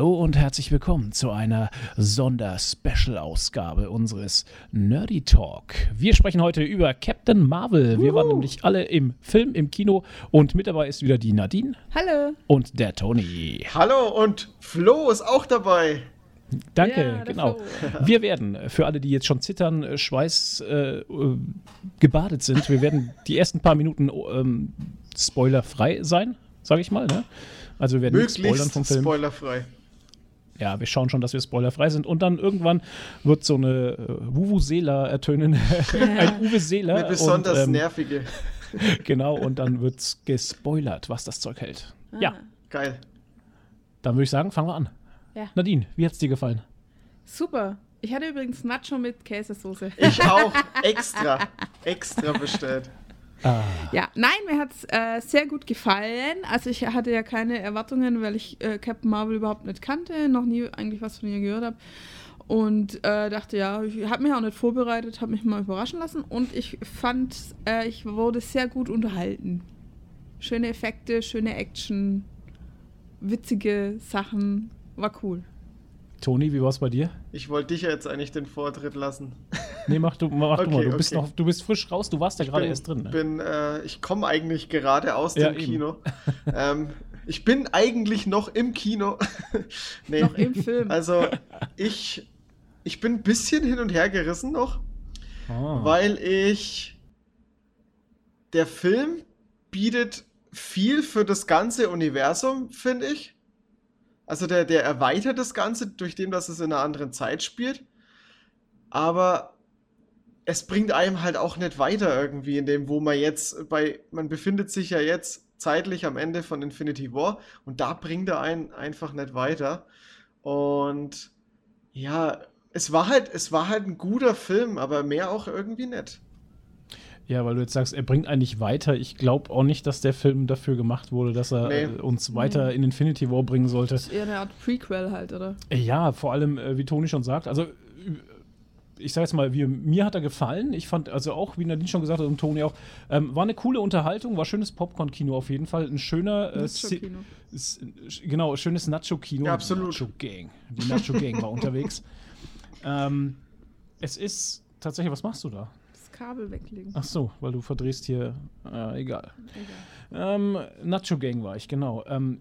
Hallo und herzlich willkommen zu einer Sonder-Special-Ausgabe unseres Nerdy Talk. Wir sprechen heute über Captain Marvel. Wir waren nämlich alle im Film, im Kino und mit dabei ist wieder die Nadine. Hallo. Und der Tony. Hallo und Flo ist auch dabei. Danke, ja, genau. Wir werden, für alle, die jetzt schon zittern, äh, Schweiß äh, gebadet sind, wir werden die ersten paar Minuten ähm, spoilerfrei sein, sage ich mal. Ne? Also wir werden Möglichst spoilern vom Film. spoilerfrei. Ja, wir schauen schon, dass wir spoilerfrei sind. Und dann irgendwann wird so eine äh, Wuvu-Sela ertönen. ein Uwe Seeler. Eine besonders und, ähm, nervige. genau, und dann wird gespoilert, was das Zeug hält. Ah. Ja. Geil. Dann würde ich sagen, fangen wir an. Ja. Nadine, wie hat es dir gefallen? Super. Ich hatte übrigens Nacho mit Käsesoße. Ich auch. Extra. extra bestellt. Ah. Ja, nein, mir hat es äh, sehr gut gefallen. Also ich hatte ja keine Erwartungen, weil ich äh, Captain Marvel überhaupt nicht kannte, noch nie eigentlich was von ihr gehört habe. Und äh, dachte, ja, ich habe mich auch nicht vorbereitet, habe mich mal überraschen lassen. Und ich fand, äh, ich wurde sehr gut unterhalten. Schöne Effekte, schöne Action, witzige Sachen. War cool. Toni, wie war es bei dir? Ich wollte dich ja jetzt eigentlich den Vortritt lassen. Nee, mach du, mach okay, du mal. Du, okay. bist noch, du bist frisch raus, du warst ja gerade erst drin. Ne? Bin, äh, ich komme eigentlich gerade aus ja, dem eben. Kino. ähm, ich bin eigentlich noch im Kino. nee. Noch im Film. Also, ich, ich bin ein bisschen hin und her gerissen noch, oh. weil ich. Der Film bietet viel für das ganze Universum, finde ich. Also der, der erweitert das Ganze durch dem, dass es in einer anderen Zeit spielt. Aber es bringt einem halt auch nicht weiter irgendwie in dem, wo man jetzt bei, man befindet sich ja jetzt zeitlich am Ende von Infinity War und da bringt er einen einfach nicht weiter. Und ja, es war halt, es war halt ein guter Film, aber mehr auch irgendwie nicht. Ja, weil du jetzt sagst, er bringt eigentlich weiter. Ich glaube auch nicht, dass der Film dafür gemacht wurde, dass er nee. äh, uns weiter mhm. in Infinity War bringen sollte. Das ist eher eine Art Prequel halt, oder? Ja, vor allem, äh, wie Toni schon sagt, also ich sage jetzt mal, wie, mir hat er gefallen. Ich fand, also auch, wie Nadine schon gesagt hat und Toni auch, ähm, war eine coole Unterhaltung, war schönes Popcorn-Kino auf jeden Fall. Ein schöner. Äh, Nacho-Kino. Genau, schönes Nacho-Kino. Ja, absolut. Nacho-Gang. Die Nacho-Gang war unterwegs. Ähm, es ist tatsächlich, was machst du da? Kabel weglegen. Ach so, weil du verdrehst hier. Äh, egal. egal. Ähm, Nacho Gang war ich, genau. Ähm,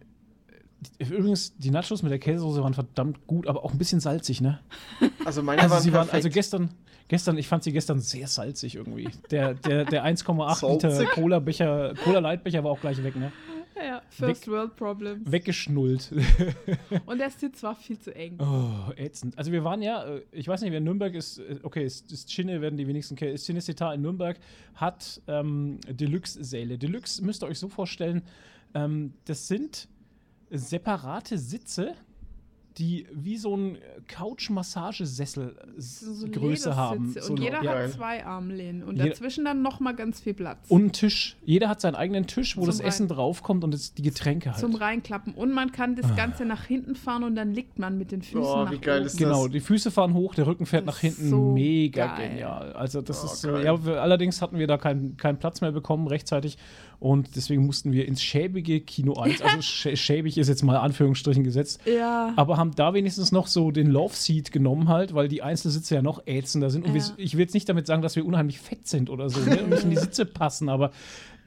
übrigens, die Nachos mit der Käsesoße waren verdammt gut, aber auch ein bisschen salzig, ne? Also meine also waren, sie waren Also gestern, gestern, ich fand sie gestern sehr salzig irgendwie. Der, der, der 1,8 Liter Cola-Becher, Cola-Leitbecher war auch gleich weg, ne? Ja, First Weg, World Problems. Weggeschnullt. Und der Sitz war viel zu eng. Oh, ätzend. Also wir waren ja, äh, ich weiß nicht, wer in Nürnberg ist, äh, okay, ist, ist Cine, werden die wenigsten kennen. Cinecittà in Nürnberg hat ähm, Deluxe-Säle. Deluxe müsst ihr euch so vorstellen, ähm, das sind separate Sitze, die wie so ein Couch-Massagesessel so Größe haben. So und jeder hat zwei Armlehnen und jeder dazwischen dann noch mal ganz viel Platz. Und einen Tisch. Jeder hat seinen eigenen Tisch, wo Zum das Essen draufkommt und das, die Getränke halt. Zum Reinklappen. Und man kann das ah. Ganze nach hinten fahren und dann liegt man mit den Füßen oh, nach wie geil oben. Ist das? Genau, die Füße fahren hoch, der Rücken fährt das nach hinten. So Mega geil. genial. Also das oh, ist, geil. ja, allerdings hatten wir da keinen kein Platz mehr bekommen rechtzeitig und deswegen mussten wir ins schäbige Kino 1. Also schäbig ist jetzt mal Anführungsstrichen gesetzt. Ja. Aber haben da wenigstens noch so den Love Seat genommen halt, weil die Einzelsitze ja noch ätzender sind. Und ja. wir, ich will jetzt nicht damit sagen, dass wir unheimlich fett sind oder so ne? und nicht in die Sitze passen, aber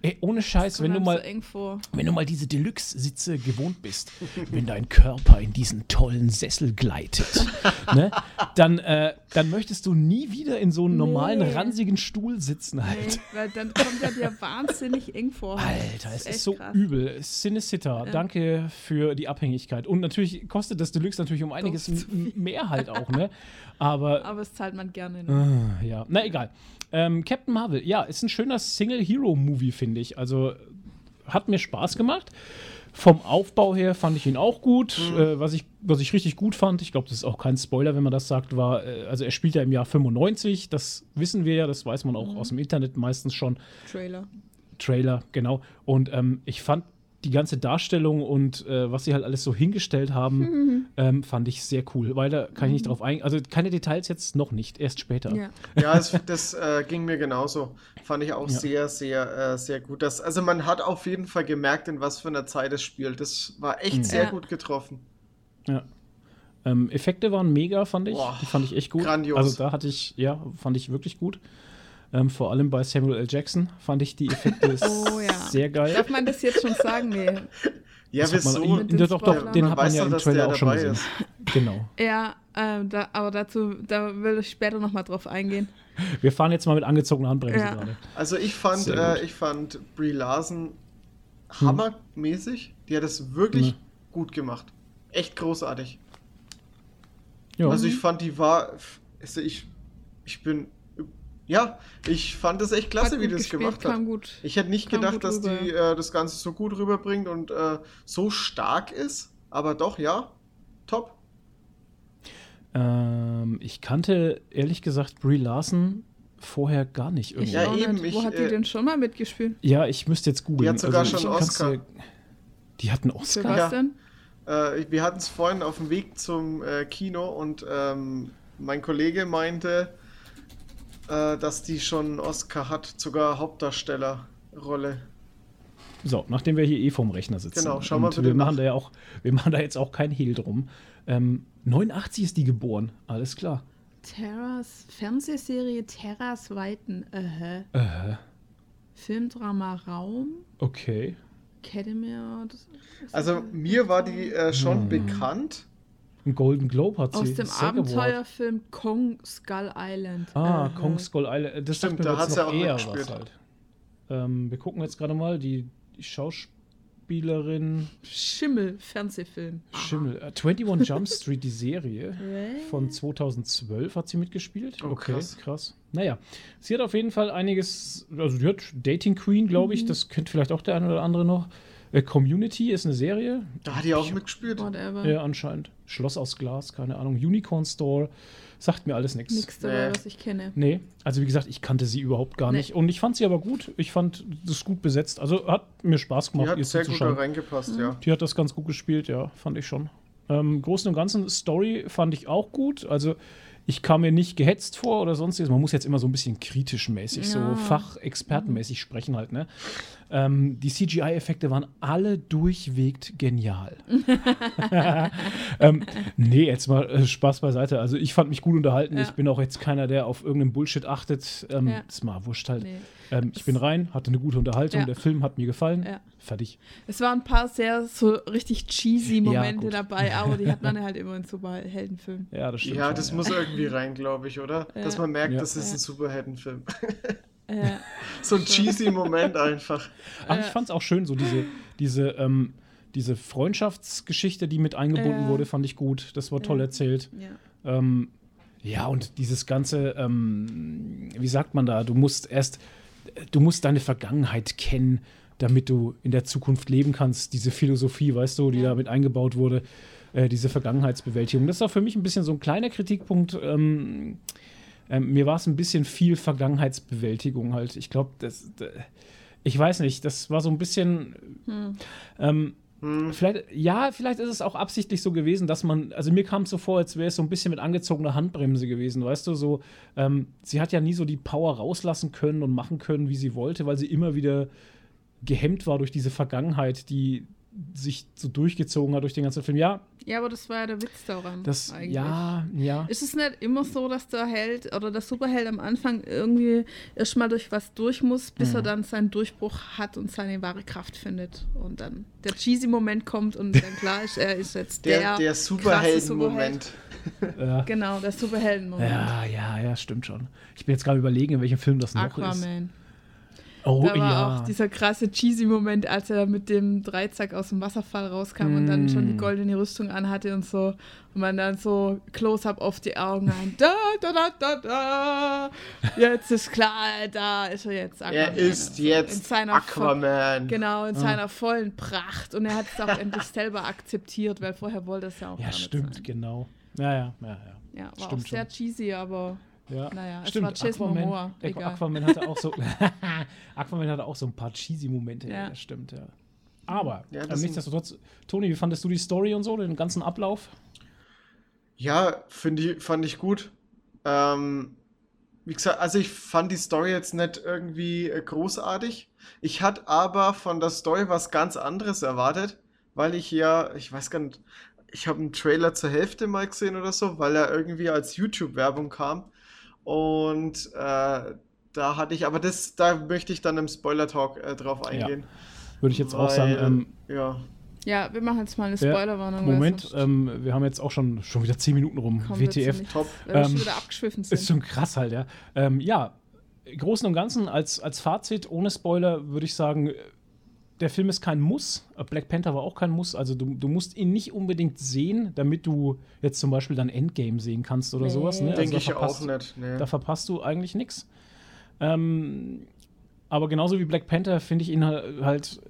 Ey, ohne Scheiß, wenn du mal, so wenn du mal diese Deluxe-Sitze gewohnt bist, wenn dein Körper in diesen tollen Sessel gleitet, ne, dann, äh, dann möchtest du nie wieder in so einem normalen, nee. ransigen Stuhl sitzen halt. Nee, weil dann kommt ja dir wahnsinnig eng vor. Alter, es ist, ist so krass. übel. Cinecitta, ja. danke für die Abhängigkeit. Und natürlich kostet das Deluxe natürlich um einiges mehr halt auch, ne? Aber, Aber es zahlt man gerne. Ne? Uh, ja, na egal. Ähm, Captain Marvel, ja, ist ein schöner Single-Hero-Movie, finde ich. Also hat mir Spaß gemacht. Vom Aufbau her fand ich ihn auch gut. Mhm. Äh, was, ich, was ich richtig gut fand, ich glaube, das ist auch kein Spoiler, wenn man das sagt, war, äh, also er spielt ja im Jahr 95, das wissen wir ja, das weiß man auch mhm. aus dem Internet meistens schon. Trailer. Trailer, genau. Und ähm, ich fand die ganze Darstellung und äh, was sie halt alles so hingestellt haben, mhm. ähm, fand ich sehr cool. Weil da kann ich nicht mhm. drauf eingehen. Also keine Details jetzt noch nicht, erst später. Ja, ja das, das äh, ging mir genauso. Fand ich auch ja. sehr, sehr, äh, sehr gut. Das, also man hat auf jeden Fall gemerkt, in was für einer Zeit es spielt. Das war echt mhm. sehr ja. gut getroffen. Ja. Ähm, Effekte waren mega, fand ich. Boah, die fand ich echt gut. grandios. Also da hatte ich, ja, fand ich wirklich gut. Ähm, vor allem bei Samuel L. Jackson fand ich die Effekte Oh ja. sehr geil. Darf man das jetzt schon sagen? Nee. Ja, Das man- wieso? Ja, den doch, doch, den Man hat man ja im Trailer auch schon gesehen. Genau. Ja, ähm, da, aber dazu, da will ich später nochmal drauf eingehen. Wir fahren jetzt mal mit angezogener Handbremse Ja. gerade. Also ich fand, äh, ich fand Brie Larson hammermäßig. Die hat es wirklich Ja. gut gemacht. Echt großartig. Ja. Also ich fand, die war, also ich, ich bin, ja, ich fand es echt klasse, wie das gespielt, gemacht hat. gut. Ich hätte nicht gedacht, dass die äh, das Ganze so gut rüberbringt und äh, so stark ist. Aber doch, ja, top. Ähm, ich kannte ehrlich gesagt Brie Larson vorher gar nicht irgendwie. Ich Ja, eben, nicht. ich, Wo hat die äh, denn schon mal mitgespielt? Ja, ich müsste jetzt googeln. Die hat sogar Also, schon ich einen Oscar. dir- Die hat einen Für Oscar? was Ja. denn? Äh, wir hatten es vorhin auf dem Weg zum äh, Kino und ähm, mein Kollege meinte, äh, dass die schon einen Oscar hat, sogar Hauptdarstellerrolle. So, nachdem wir hier eh vorm Rechner sitzen. Genau, schau mal bitte wir machen da ja auch, wir machen da jetzt auch kein Hehl drum. Ähm, 89 ist die geboren, alles klar. Terras, Fernsehserie Terras Weiten. Äh, Äh, Filmdrama Raum. okay. Academy. Also mir war die äh, schon Hm. bekannt. Ein Golden Globe hat sie. Aus dem Award. Abenteuerfilm Kong Skull Island. Ah, Äh, Kong Skull Island. Das Stimmt, sagt mir da jetzt hat sie auch eher was halt. Ähm, wir gucken jetzt gerade mal, die, die Schauspielerin Schimmel, Fernsehfilm. Schimmel. Äh, 21 Jump Street, die Serie. Von 2012 hat sie mitgespielt. Oh, okay, krass. krass. Naja, sie hat auf jeden Fall einiges, also die hat Dating Queen, glaube ich, das kennt vielleicht auch der eine oder andere noch. Äh, Community ist eine Serie, Da hat die auch mitgespielt. Whatever. ja, anscheinend. Schloss aus Glas, keine Ahnung. Unicorn Store, sagt mir alles nichts. Nichts dabei, was ich kenne. Nee, also wie gesagt, ich kannte sie überhaupt gar Nee. nicht. Und ich fand sie aber gut. Ich fand das gut besetzt. Also hat mir Spaß Die gemacht, hat ihr sehr gut da reingepasst, ja. Die hat das ganz gut gespielt, ja, fand ich schon. Ähm, Im Großen und Ganzen, Story fand ich auch gut. Also, ich kam mir nicht gehetzt vor oder sonstiges. Man muss jetzt immer so ein bisschen kritisch mäßig, so Ja. fachexpertenmäßig sprechen halt, ne? Ähm, die CGI-Effekte waren alle durchweg genial. ähm, nee, jetzt mal äh, Spaß beiseite. Also, ich fand mich gut unterhalten. Ja. Ich bin auch jetzt keiner, der auf irgendeinen Bullshit achtet. Ähm, Ja. Ist mal wurscht halt. Nee. Ähm, ich bin rein, hatte eine gute Unterhaltung. Ja. Der Film hat mir gefallen. Ja. Fertig. Es waren ein paar sehr so richtig cheesy Ja, Momente gut. dabei, aber die hat man halt immer in Superheldenfilmen. Ja, das stimmt. Ja, schon, das muss irgendwie rein, glaube ich, oder? Ja. Dass man merkt, Ja. das ist Ja. ein Superheldenfilm. Ja. so ein cheesy Moment einfach. Ach, Äh. ich fand es auch schön, so diese, diese, ähm, diese Freundschaftsgeschichte, die mit eingebunden Ja. wurde, fand ich gut. Das war toll Ja. erzählt. ja. Ähm, ja, und dieses ganze, ähm, wie sagt man da, du musst erst, du musst deine Vergangenheit kennen, damit du in der Zukunft leben kannst. Diese Philosophie, weißt du, die Ja. da mit eingebaut wurde, äh, diese Vergangenheitsbewältigung. Das war für mich ein bisschen so ein kleiner Kritikpunkt. Ähm, ähm, mir war es ein bisschen viel Vergangenheitsbewältigung halt. Ich glaube, das, d- ich weiß nicht, das war so ein bisschen, Hm. ähm, Hm. Vielleicht, ja, vielleicht ist es auch absichtlich so gewesen, dass man, also mir kam es so vor, als wäre es so ein bisschen mit angezogener Handbremse gewesen, weißt du, so, ähm, sie hat ja nie so die Power rauslassen können und machen können, wie sie wollte, weil sie immer wieder gehemmt war durch diese Vergangenheit, die sich so durchgezogen hat durch den ganzen Film. Ja, ja, aber das war ja der Witz daran. das, eigentlich. ja, ja. Ist es nicht immer so, dass der Held oder der Superheld am Anfang irgendwie erstmal durch was durch muss, bis Mhm. er dann seinen Durchbruch hat und seine wahre Kraft findet? Und dann der cheesy Moment kommt und dann klar ist, er ist jetzt der. Der, der Superhelden-Moment. Ja. Genau, der Superhelden-Moment. ja, ja, ja, stimmt schon. Ich bin jetzt gerade überlegen, in welchem Film das noch ist. Aquaman. Oh, Da war ja. auch dieser krasse cheesy Moment, als er mit dem Dreizack aus dem Wasserfall rauskam und dann schon die Mm. goldene Rüstung anhatte und so. Und man dann so Close-up auf die Augen ein. Da, da, da, da, da. Jetzt ist klar, da ist er jetzt. Er Aquaman. ist Also jetzt in seiner vo- Aquaman. Genau, Ah. in seiner vollen Pracht. Und er hat es auch endlich selber akzeptiert, weil vorher wollte es ja auch ja, stimmt, sein. genau. Ja, ja, ja, ja. Ja, war Stimmt auch sehr schon. cheesy, aber Ja, Naja, es stimmt. war Jason Aquaman, Momoa, egal. Aquaman hatte auch so, Aquaman hatte auch so ein paar cheesy Momente. Ja, Ja. das stimmt, ja. Aber Ja, das sind- nichtsdestotrotz, Toni, wie fandest du die Story und so, den ganzen Ablauf? Ja, finde ich, fand ich gut. Ähm, wie gesagt, also ich fand die Story jetzt nicht irgendwie äh, großartig. Ich hatte aber von der Story was ganz anderes erwartet, weil ich ja, ich weiß gar nicht, ich habe einen Trailer zur Hälfte mal gesehen oder so, weil er irgendwie als YouTube-Werbung kam. Und äh, da hatte ich, aber das, da möchte ich dann im Spoiler-Talk äh, drauf eingehen. Ja. Würde ich jetzt weil, auch sagen. Ähm, ja. Ja, wir machen jetzt mal eine Spoilerwarnung. Moment, ähm, wir haben jetzt auch schon, schon wieder 10 Minuten rum. Komm, WTF. Top. Wir schon wieder abgeschwiffen sind. Ist schon krass halt, ja. Ähm, ja, Großen und Ganzen als, als Fazit, ohne Spoiler, würde ich sagen, der Film ist kein Muss. Black Panther war auch kein Muss. Also du, du musst ihn nicht unbedingt sehen, damit du jetzt zum Beispiel dann Endgame sehen kannst oder nee. sowas. Ne? Denke also ich auch nicht. Nee. Da verpasst du eigentlich nichts. Ähm, aber genauso wie Black Panther finde ich ihn halt, halt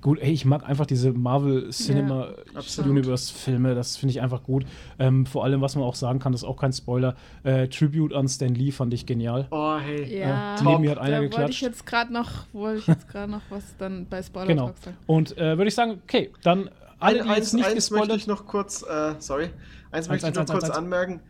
gut, ey, ich mag einfach diese Marvel Cinema ja, Universe Filme, das finde ich einfach gut. Ähm, vor allem, was man auch sagen kann, das ist auch kein Spoiler. Äh, Tribute an Stan Lee fand ich genial. Oh, hey. Ja, äh, neben mir hat einer da geklatscht. Wollte ich jetzt gerade noch, wollte ich jetzt gerade noch was dann bei Spoiler genau. sagen. Und äh, würde ich sagen, okay, dann alle, die eins, jetzt nicht eins gespoilert. möchte ich noch kurz, äh, sorry, eins, eins möchte ich noch eins, kurz anmerken.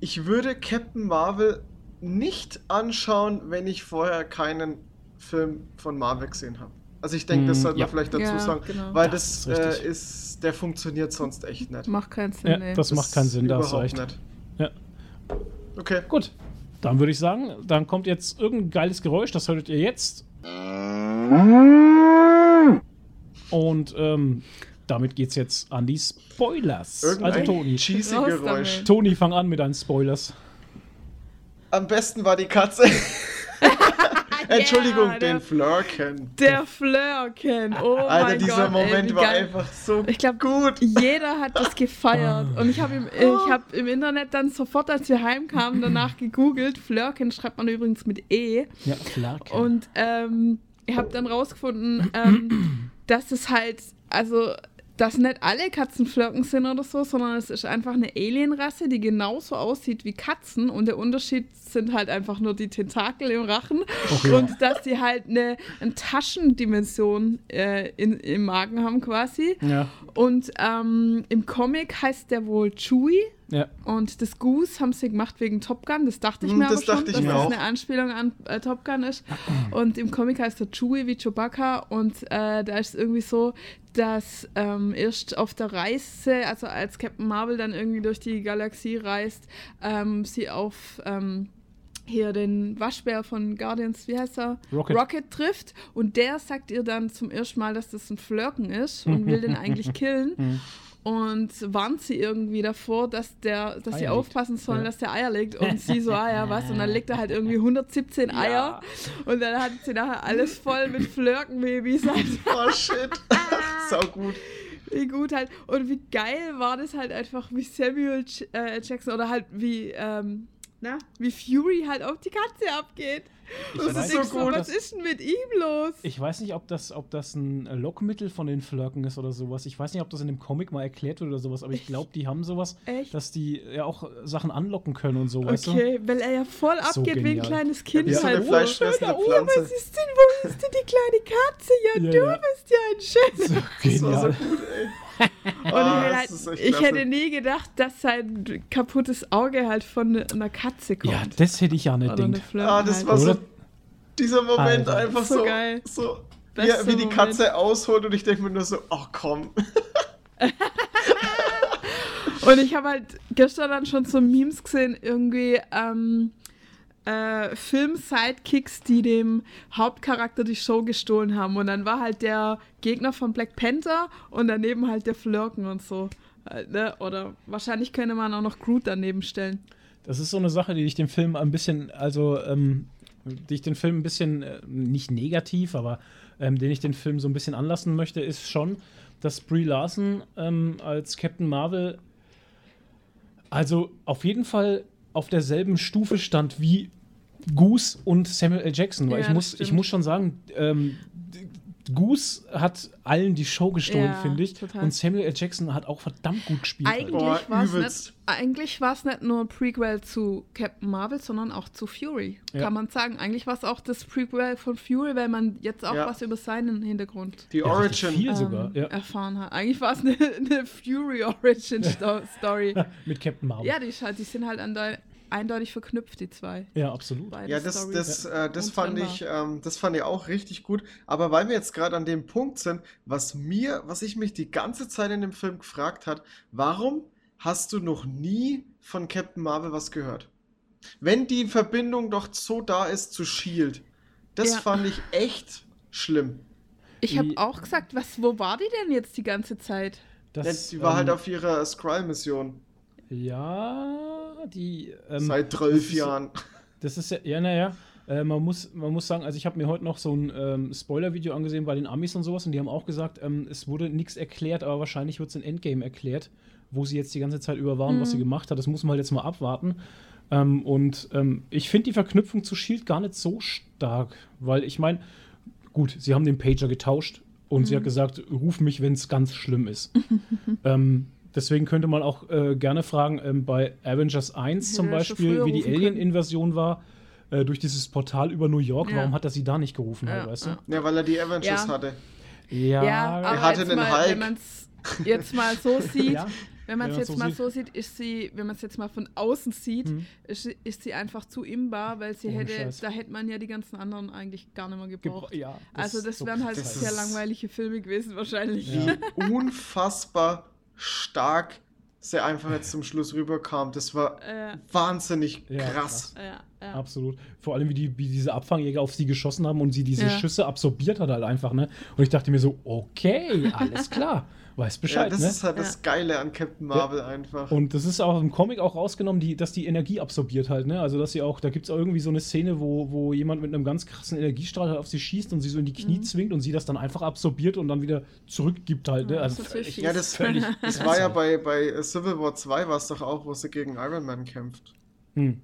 Ich würde Captain Marvel nicht anschauen, wenn ich vorher keinen Film von Marvel gesehen habe. Also ich denke, das hm, sollte ja. man vielleicht dazu ja, sagen, genau. weil das, das ist, äh, ist, der funktioniert sonst echt nicht. Macht keinen Sinn. Ja, nee. das, das, macht keinen Sinn, da hast du recht. Nicht. Ja. Okay. Gut. Dann würde ich sagen, dann kommt jetzt irgendein geiles Geräusch, das hörtet ihr jetzt. Und ähm, damit geht's jetzt an die Spoilers. Irgendein also Toni. Cheesy Geräusch. Toni, fang an mit deinen Spoilers. Am besten war die Katze. Entschuldigung, yeah, den Flirken. Der Flirken. Oh Alter, mein dieser Gott, Moment ey, war einfach so ich glaub, gut. Jeder hat das gefeiert. Und ich habe im, hab im Internet dann sofort, als wir heimkamen, danach gegoogelt. Flirken schreibt man übrigens mit E. Ja, Flirken. Und ähm, ich habe dann rausgefunden, ähm, dass es halt, also dass nicht alle Katzen Flirken sind oder so, sondern es ist einfach eine Alienrasse, die genauso aussieht wie Katzen und der Unterschied sind halt einfach nur die Tentakel im Rachen okay. und dass sie halt eine, eine Taschendimension äh, in, im Magen haben quasi. Ja. Und ähm, im Comic heißt der wohl Chewie. Ja. Und das Goose haben sie gemacht wegen Top Gun. Das dachte ich hm, mir das aber schon, dass das auch. eine Anspielung an äh, Top Gun ist. Und im Comic heißt er Chewie wie Chewbacca. Und äh, da ist es irgendwie so, dass ähm, erst auf der Reise, also als Captain Marvel dann irgendwie durch die Galaxie reist, ähm, sie auf ähm, hier den Waschbär von Guardians, wie heißt er? Rocket. Rocket trifft und der sagt ihr dann zum ersten Mal, dass das ein Flirken ist und will den eigentlich killen. Und warnt sie irgendwie davor, dass der, dass Eier sie aufpassen sollen, ja. dass der Eier legt und sie so, ah ja, was? Und dann legt er halt irgendwie 117 Eier ja. und dann hat sie nachher alles voll mit Flirkenbabys. oh shit. Sau gut. Wie gut halt. Und wie geil war das halt einfach, wie Samuel äh, Jackson oder halt wie, ähm, na, wie Fury halt auf die Katze abgeht. Ich das ist so gut. Was ist denn mit ihm los? Ich weiß nicht, ob das, ob das ein Lockmittel von den Flirken ist oder sowas. Ich weiß nicht, ob das in dem Comic mal erklärt wird oder sowas, aber ich glaube, die haben sowas, Echt? dass die ja auch Sachen anlocken können und so, okay, weißt du? Okay, weil er ja voll so abgeht wie ein kleines Kind. Ja, halt. so eine Fleischfressende oh, Pflanze. Oh, was ist denn, wo ist denn die kleine Katze? Ja, ja du ja. bist ja ein Schätz. So genial. Das war so gut, ey. Und ah, ich, halt, ich hätte nie gedacht, dass sein kaputtes Auge halt von einer Katze kommt. Ja, das hätte ich ja nicht gedacht. Ah, das halt. war so dieser Moment Alter. einfach so, so, geil. so wie, wie, die Katze Moment. ausholt und ich denke mir nur so, ach oh, komm. und ich habe halt gestern dann schon so Memes gesehen, irgendwie, ähm, äh, Film-Sidekicks, die dem Hauptcharakter die Show gestohlen haben. Und dann war halt der Gegner von Black Panther und daneben halt der Flirken und so. Halt, ne? Oder wahrscheinlich könnte man auch noch Groot daneben stellen. Das ist so eine Sache, die ich dem Film ein bisschen, also, ähm, die ich den Film ein bisschen, äh, nicht negativ, aber ähm, den ich den Film so ein bisschen anlassen möchte, ist schon, dass Brie Larson ähm, als Captain Marvel also auf jeden Fall auf derselben Stufe stand wie Goose und Samuel L. Jackson. Weil ja, ich, muss, ich muss schon sagen, ähm, Goose hat allen die Show gestohlen, ja, finde ich. Total. Und Samuel L. Jackson hat auch verdammt gut gespielt. Eigentlich war es nicht, nicht, nur ein Prequel zu Captain Marvel, sondern auch zu Fury, ja. kann man sagen. Eigentlich war es auch das Prequel von Fury, weil man jetzt auch ja. was über seinen Hintergrund die Origin viel sogar, ähm, erfahren hat. Eigentlich war es eine, eine Fury Origin Story. Mit Captain Marvel. Ja, die, die sind halt an der eindeutig verknüpft, die zwei. Ja, absolut. Beide Ja, das, das, äh, das fand ich, ähm, das fand ich auch richtig gut. Aber weil wir jetzt gerade an dem Punkt sind, was mir, was ich mich die ganze Zeit in dem Film gefragt hat, warum hast du noch nie von Captain Marvel was gehört? Wenn die Verbindung doch so da ist zu Shield, das Ja. fand ich echt schlimm. Ich habe auch gesagt, was, wo war die denn jetzt die ganze Zeit? Das, die war halt ähm, auf ihrer Skrull-Mission Ja, die. ähm, seit zwölf Jahren. Das ist ja, ja, naja. Äh, man, muss, man muss sagen, also ich habe mir heute noch so ein ähm, Spoiler-Video angesehen bei den Amis und sowas und die haben auch gesagt, ähm, es wurde nichts erklärt, aber wahrscheinlich wird es in Endgame erklärt, wo sie jetzt die ganze Zeit über waren, was sie gemacht hat. Das muss man halt jetzt mal abwarten. Ähm, und ähm, ich finde die Verknüpfung zu Shield gar nicht so stark, weil ich meine, gut, sie haben den Pager getauscht und sie hat gesagt, ruf mich, wenn es ganz schlimm ist. ähm, deswegen könnte man auch äh, gerne fragen, ähm, bei Avengers 1 zum Hätte er schon Beispiel, wie die. Alien-Invasion war, äh, durch dieses Portal über New York, Ja. warum hat er sie da nicht gerufen, Ja, halt, weißt ja. Ja, weil er die Avengers Ja. hatte. du? Ja, Ja, aber hatte jetzt einen mal, Hulk. wenn man es jetzt mal so sieht, Ja, wenn man es jetzt so mal sieht. so sieht, ist sie, wenn man es jetzt mal von außen sieht, Mhm. ist, sie- ist sie einfach zu imbar, weil sie Ohne hätte, Scheiß. da hätte man ja die ganzen anderen eigentlich gar nicht mehr gebraucht. gebra- ja, also das so wären halt das sehr langweilige Filme gewesen wahrscheinlich. Ja. Wie unfassbar stark sie einfach jetzt zum Schluss rüberkam. Das war Äh, wahnsinnig Ja, krass. ja, ja. Absolut. Vor allem, wie, die, wie diese Abfangjäger auf sie geschossen haben und sie diese Ja. Schüsse absorbiert hat halt einfach, ne? Und ich dachte mir so, okay, alles klar. Weiß Ja, Bescheid, das ne? ist halt das Geile an Captain Marvel einfach. Und das ist auch im Comic auch rausgenommen, die, dass die Energie absorbiert halt, ne? Also dass sie auch, da gibt es auch irgendwie so eine Szene, wo, wo jemand mit einem ganz krassen Energiestrahl halt auf sie schießt und sie so in die Knie Mhm. zwingt und sie das dann einfach absorbiert und dann wieder zurückgibt halt, ne? Ja, das Also ja, das, völlig. das war ja bei, bei Civil War 2 war es doch auch, wo sie gegen Iron Man kämpft. Hm,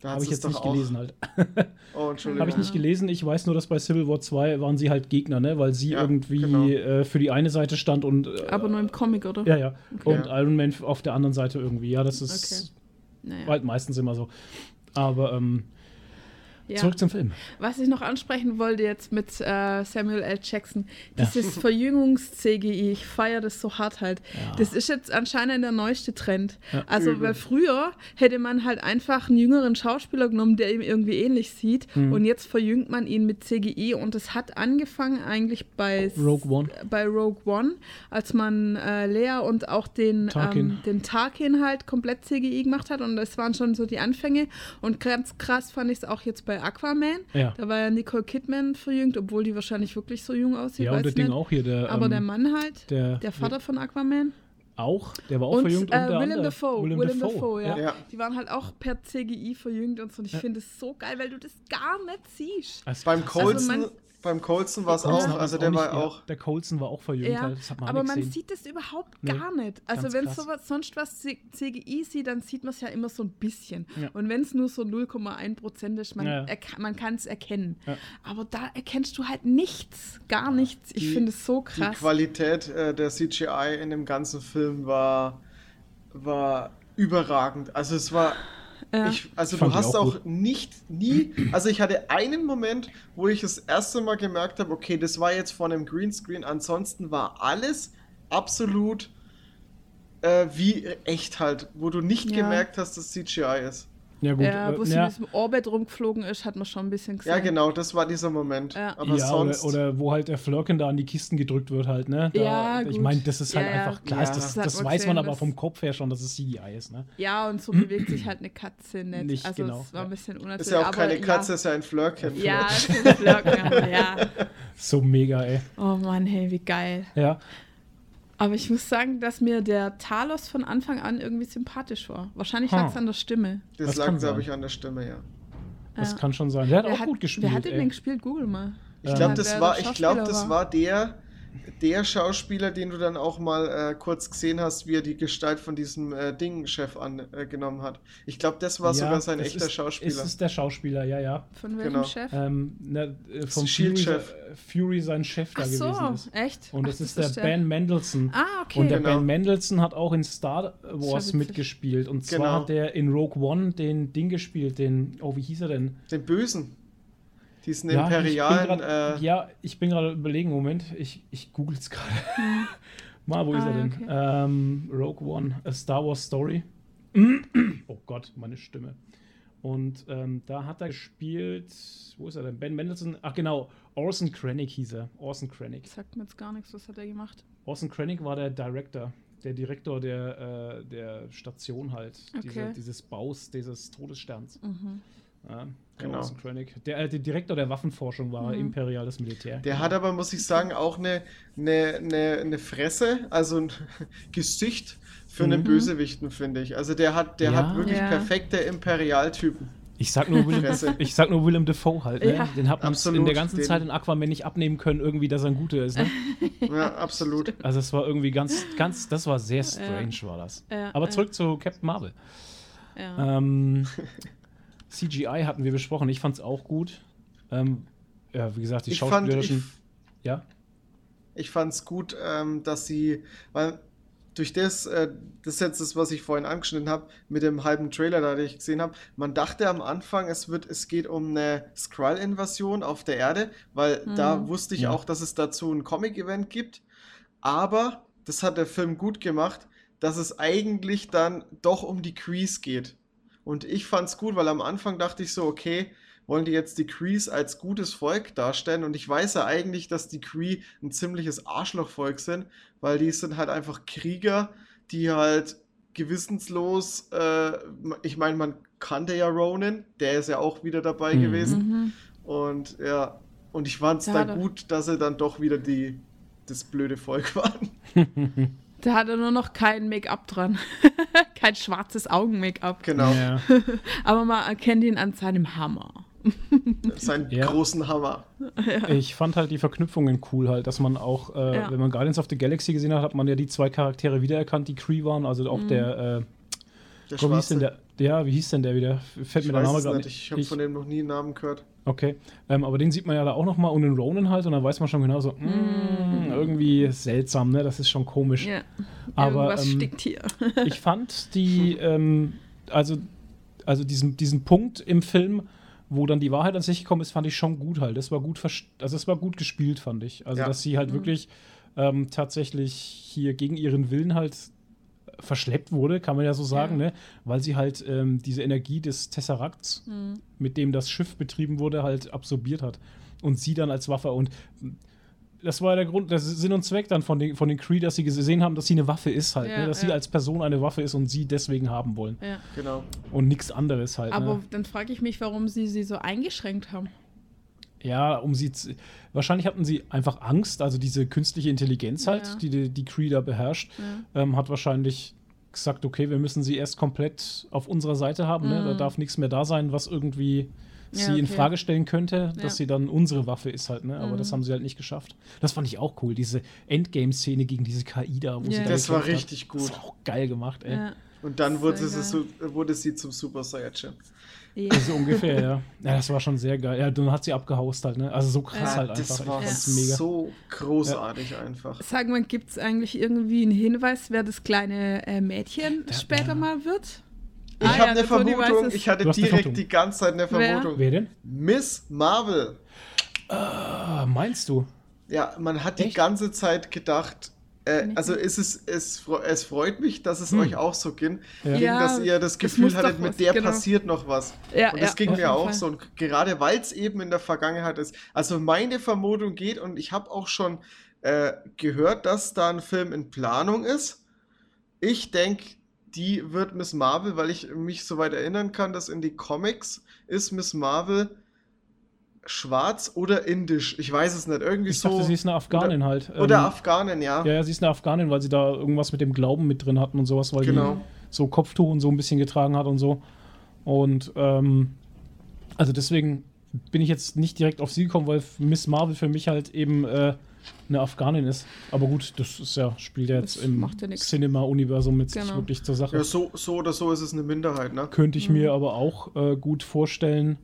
Da Habe ich jetzt doch nicht auch. gelesen halt. Oh, Entschuldigung. Habe ich nicht gelesen. Ich weiß nur, dass bei Civil War 2 waren sie halt Gegner, ne? Weil sie Ja, irgendwie genau. äh, für die eine Seite stand und. Äh, Aber nur im Comic, oder? Ja, ja. Und Ja. Iron Man auf der anderen Seite irgendwie. Ja, das ist Naja. halt meistens immer so. Aber ähm, Ja. zurück zum Film. Was ich noch ansprechen wollte jetzt mit äh, Samuel L. Jackson, Ja. dieses Verjüngungs-CGI, ich feiere das so hart halt. Ja. Das ist jetzt anscheinend der neueste Trend. Ja. Also, Übel. weil früher hätte man halt einfach einen jüngeren Schauspieler genommen, der ihm irgendwie ähnlich sieht Mhm. und jetzt verjüngt man ihn mit CGI und es hat angefangen eigentlich bei Rogue One. bei Rogue One, als man äh, Lea und auch den Tarkin. Ähm, den Tarkin halt komplett CGI gemacht hat und das waren schon so die Anfänge und ganz krass fand ich es auch jetzt bei Aquaman. Ja. Da war ja Nicole Kidman verjüngt, obwohl die wahrscheinlich wirklich so jung aussieht. Ja, und der Ding nicht. auch hier, der. Aber ähm, der Mann halt, der, der Vater von Aquaman. Auch, der war auch Und, verjüngt. äh, und der Willem. Dafoe, Willem, Willem Dafoe. Dafoe, ja. Ja. Die waren halt auch per CGI verjüngt und so. Und ich Ja. finde es so geil, weil du das gar nicht siehst. Also Beim. Colson, man- beim Colson war es auch, also der war auch. Der Colson war auch verjüngt Ja, halt. Das hat man aber man gesehen. sieht das überhaupt Nee, gar nicht. Also wenn krass. sowas sonst was CGI sieht, dann sieht man es ja immer so ein bisschen. Ja. Und wenn es nur so 0,1 Prozent ist, man, Ja, man kann es erkennen. Ja. Aber da erkennst du halt nichts, gar nichts. Ich Die- finde es so Die krass. Qualität äh, der CGI in dem ganzen Film war, war überragend. Also es war. Ja. Ich, also Fand du ich hast auch auch nicht nie. Also ich hatte einen Moment, wo ich das erste Mal gemerkt habe, okay, das war jetzt von einem Greenscreen. Ansonsten war alles absolut äh, wie echt halt, wo du nicht Ja. gemerkt hast, dass CGI ist. Ja, gut. ja, wo äh, sie ja, in diesem Orbit rumgeflogen ist, hat man schon ein bisschen gesehen. Ja, genau, das war dieser Moment. Ja. Aber ja sonst. oder, oder wo halt der Flirken da an die Kisten gedrückt wird halt, ne? Da, Ja, Ich gut. meine, das ist halt einfach klar, Ja. das, Das das man weiß man gesehen, aber das- vom Kopf her schon, dass es CGI ist, ne? Ja, und so bewegt sich halt eine Katze nicht. Nicht also genau, es war ein bisschen unnatürlich. ist ja auch aber keine Katze, Ja, ist ja ein Flirken. ja es ist ein Flirken, ja. So mega, ey. Oh Mann, hey, wie geil. Ja. Aber ich muss sagen, dass mir der Talos von Anfang an irgendwie sympathisch war. Wahrscheinlich lag es an der Stimme. Das, Das lag, glaube ich, an der Stimme, ja. Das Ja. kann schon sein. Der hat Wer auch gut gespielt. Wer hat den ey. denn gespielt? Google mal. Ich glaube, wer das der war, ich glaube, Schauspieler das war der, der Schauspieler, den du dann auch mal äh, kurz gesehen hast, wie er die Gestalt von diesem äh, Ding-Chef angenommen hat. Ich glaube, das war Ja, sogar sein echter ist, Schauspieler. Ist es der Schauspieler, ja, ja. Von welchem Genau. Chef? Ähm, ne, äh, vom ist Fury, Shield-Chef. äh, Fury sein Chef da Ach so, gewesen ist. echt? Und Ach, das ist der Ben Mendelssohn. Ah, okay. Und der Genau. Ben Mendelssohn hat auch in Star Wars mitgespielt. Und zwar Genau. hat der in Rogue One den Ding gespielt, den, oh, wie hieß er denn? Den Bösen. Diesen Ja, ich imperialen. grad- äh, ja, ich bin gerade überlegen, Moment, ich, ich google es gerade. Mal, wo ist Ah, er denn? okay. Ähm, Rogue One, A Star Wars Story. oh Gott, meine Stimme. Und ähm, da hat er gespielt, wo ist er denn? Ben Mendelssohn, ach genau, Orson Krennic hieß er. Orson Krennic. Sagt mir jetzt gar nichts, was hat er gemacht? Orson Krennic war der Director, der Direktor der, äh, der Station halt, Okay. diese, dieses Baus, dieses Todessterns. Mhm. Ja, der Genau. Orson Krennic. Der, äh, der Direktor der Waffenforschung war Mhm. imperiales Militär. Der hat aber, muss ich sagen, auch eine, eine, eine, eine Fresse, also ein Gesicht für einen Mhm. Bösewichten, finde ich. Also der hat, der Ja. hat wirklich Ja. perfekte Imperialtypen. Ich sag nur Willem, Fresse. ich sag nur Willem Dafoe halt, ne? Ja. Den hat man in der ganzen den- Zeit in Aquaman nicht abnehmen können, irgendwie, dass er ein guter ist. Ne? Ja, absolut. Also es war irgendwie ganz, ganz, das war sehr strange, war das. Ja, Aber zurück zu Captain Marvel. Ja. Ähm, CGI hatten wir besprochen, ich fand's auch gut. Ähm, ja, wie gesagt, die Ich fand, ich, schauspielerischen. ja, ich fand es gut, ähm, dass sie, weil durch das, äh, das ist jetzt das, was ich vorhin angeschnitten habe, mit dem halben Trailer, da den ich gesehen habe, man dachte am Anfang, es wird, es geht um eine Skrull-Invasion auf der Erde, weil da wusste ich Ja. auch, dass es dazu ein Comic-Event gibt, aber das hat der Film gut gemacht, dass es eigentlich dann doch um die Crees geht. Und ich fand's gut, weil am Anfang dachte ich so, okay, wollen die jetzt die Crees als gutes Volk darstellen? Und ich weiß ja eigentlich, dass die Cree ein ziemliches Arschlochvolk sind, weil die sind halt einfach Krieger, die halt gewissenslos, äh, ich meine, man kannte ja Ronan, der ist ja auch wieder dabei Mhm. gewesen. Mhm. Und ja, und ich fand's Ja, dann da- gut, dass sie dann doch wieder die, das blöde Volk waren. Da hat er nur noch kein Make-up dran. kein schwarzes Augen-Make-up. Genau, ja. Aber man erkennt ihn an seinem Hammer. seinen Ja. großen Hammer. Ich fand halt die Verknüpfungen cool halt, dass man auch, äh, Ja. wenn man Guardians of the Galaxy gesehen hat, hat man ja die zwei Charaktere wiedererkannt, die Cree waren, also auch der, äh, Der Gott, wie hieß denn der, ja, wie hieß denn der wieder? Fällt Ich mir der Name gerade nicht, ich habe von dem noch nie einen Namen gehört. Okay, ähm, aber den sieht man ja da auch noch mal und den Ronan halt und dann weiß man schon genau so, mm, irgendwie seltsam, ne? Das ist schon komisch. Ja. Aber, Irgendwas ähm, stinkt hier. Ich fand die, ähm, also, also diesen, diesen Punkt im Film, wo dann die Wahrheit an sich gekommen ist, fand ich schon gut halt. Das war gut, also es war gut gespielt, fand ich. Also, Ja. dass sie halt wirklich ähm, tatsächlich hier gegen ihren Willen halt verschleppt wurde, kann man ja so sagen, Ja. ne? Weil sie halt ähm, diese Energie des Tesseracts, Mhm. mit dem das Schiff betrieben wurde, halt absorbiert hat. Und sie dann als Waffe und das war der Grund, der Sinn und Zweck dann von den, von den Cree, dass sie gesehen haben, dass sie eine Waffe ist halt, Ja, ne? dass sie ja. als Person eine Waffe ist und sie deswegen haben wollen. Ja. Genau. Und nichts anderes halt. Aber ne? dann frage ich mich, warum sie sie so eingeschränkt haben. Ja, um sie zu, wahrscheinlich hatten sie einfach Angst, also diese künstliche Intelligenz halt, Ja. die, die die Cree da beherrscht, Ja. ähm, hat wahrscheinlich gesagt, okay, wir müssen sie erst komplett auf unserer Seite haben, ne? da Mhm. darf nichts mehr da sein, was irgendwie Ja, sie in okay. Frage stellen könnte, dass Ja. sie dann unsere Waffe ist halt, ne? aber Mhm. das haben sie halt nicht geschafft. Das fand ich auch cool, diese Endgame-Szene gegen diese KI da, wo sie Ja. da Das war richtig hat. gut. Das war auch geil gemacht, ey. Ja. Und dann wurde so, wurde sie zum Super Saiyajin. Ja. So ungefähr, ja. Ja, das war schon sehr geil. Ja, dann hat sie abgehaust halt, ne? Also so krass Ja, halt das einfach. war ich fand's mega. so großartig einfach. Sag mal, gibt es eigentlich irgendwie einen Hinweis, wer das kleine äh, Mädchen Der- später ja. mal wird? Ich Ah, habe ja, eine weiß Vermutung, ich hatte direkt die ganze Zeit eine Wer? Vermutung. Wer denn? Miss Marvel. Ah, meinst du? Ja, man hat die Echt? ganze Zeit gedacht, äh, also ist es, es, es freut mich, dass es Hm. euch auch so ging, Ja. ging, dass ihr das Gefühl hattet, was, mit der genau. passiert noch was. Ja, Und das ja, ging mir auch Fall. so. Und gerade weil es eben in der Vergangenheit ist. Also meine Vermutung geht, und ich habe auch schon äh, gehört, dass da ein Film in Planung ist. Ich denke, die wird Miss Marvel, weil ich mich soweit erinnern kann, dass in die Comics ist Miss Marvel schwarz oder indisch. Ich weiß es nicht. Irgendwie Ich so. dachte, sie ist eine Afghanin halt. oder Ähm, Afghanin, ja. Ja, ja, sie ist eine Afghanin, weil sie da irgendwas mit dem Glauben mit drin hatten und sowas, weil Genau. die so Kopftuch und so ein bisschen getragen hat und so. Und ähm, also deswegen bin ich jetzt nicht direkt auf sie gekommen, weil Miss Marvel für mich halt eben äh, eine Afghanin ist. Aber gut, das ist ja, spielt ja jetzt Das im ja. Cinema-Universum jetzt Genau. wirklich zur Sache. Ja, so, so oder so ist es eine Minderheit, ne? Könnte ich Mhm. mir aber auch äh, gut vorstellen,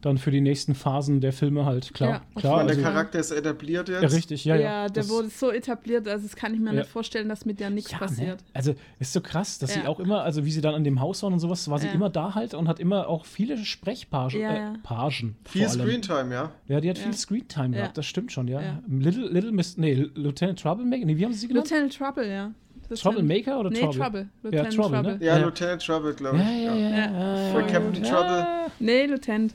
dann für die nächsten Phasen der Filme halt. Klar, Ja, klar. meine, Also, der. Charakter ist etabliert jetzt. ja, richtig, ja, Ja, ja. der das- wurde so etabliert, also das kann ich mir Ja. nicht vorstellen, dass mit der nichts Ja, passiert. Ne? Also ist so krass, dass sie Ja. auch immer, also wie sie dann an dem Haus waren und sowas, war sie Ja. immer da halt und hat immer auch viele Sprechpagen. Ja, äh, ja. Pagen. Viel. Screentime, ja. Ja, die hat Ja. viel Screentime Ja. gehabt, das stimmt schon, ja. Ja. Little, Little Miss, nee, Lieutenant Troublemaker, nee, wie haben sie sie genannt? Lieutenant Trouble, ja. Troublemaker oder nee, Trouble? Trouble. Ja, Lieutenant Trouble, Trouble. ne? Ja, Ja. Lieutenant Trouble, glaube ich. Ja, ja, ja. Ja. ja, ja, Captain ja. Trouble. Nee, Lieutenant.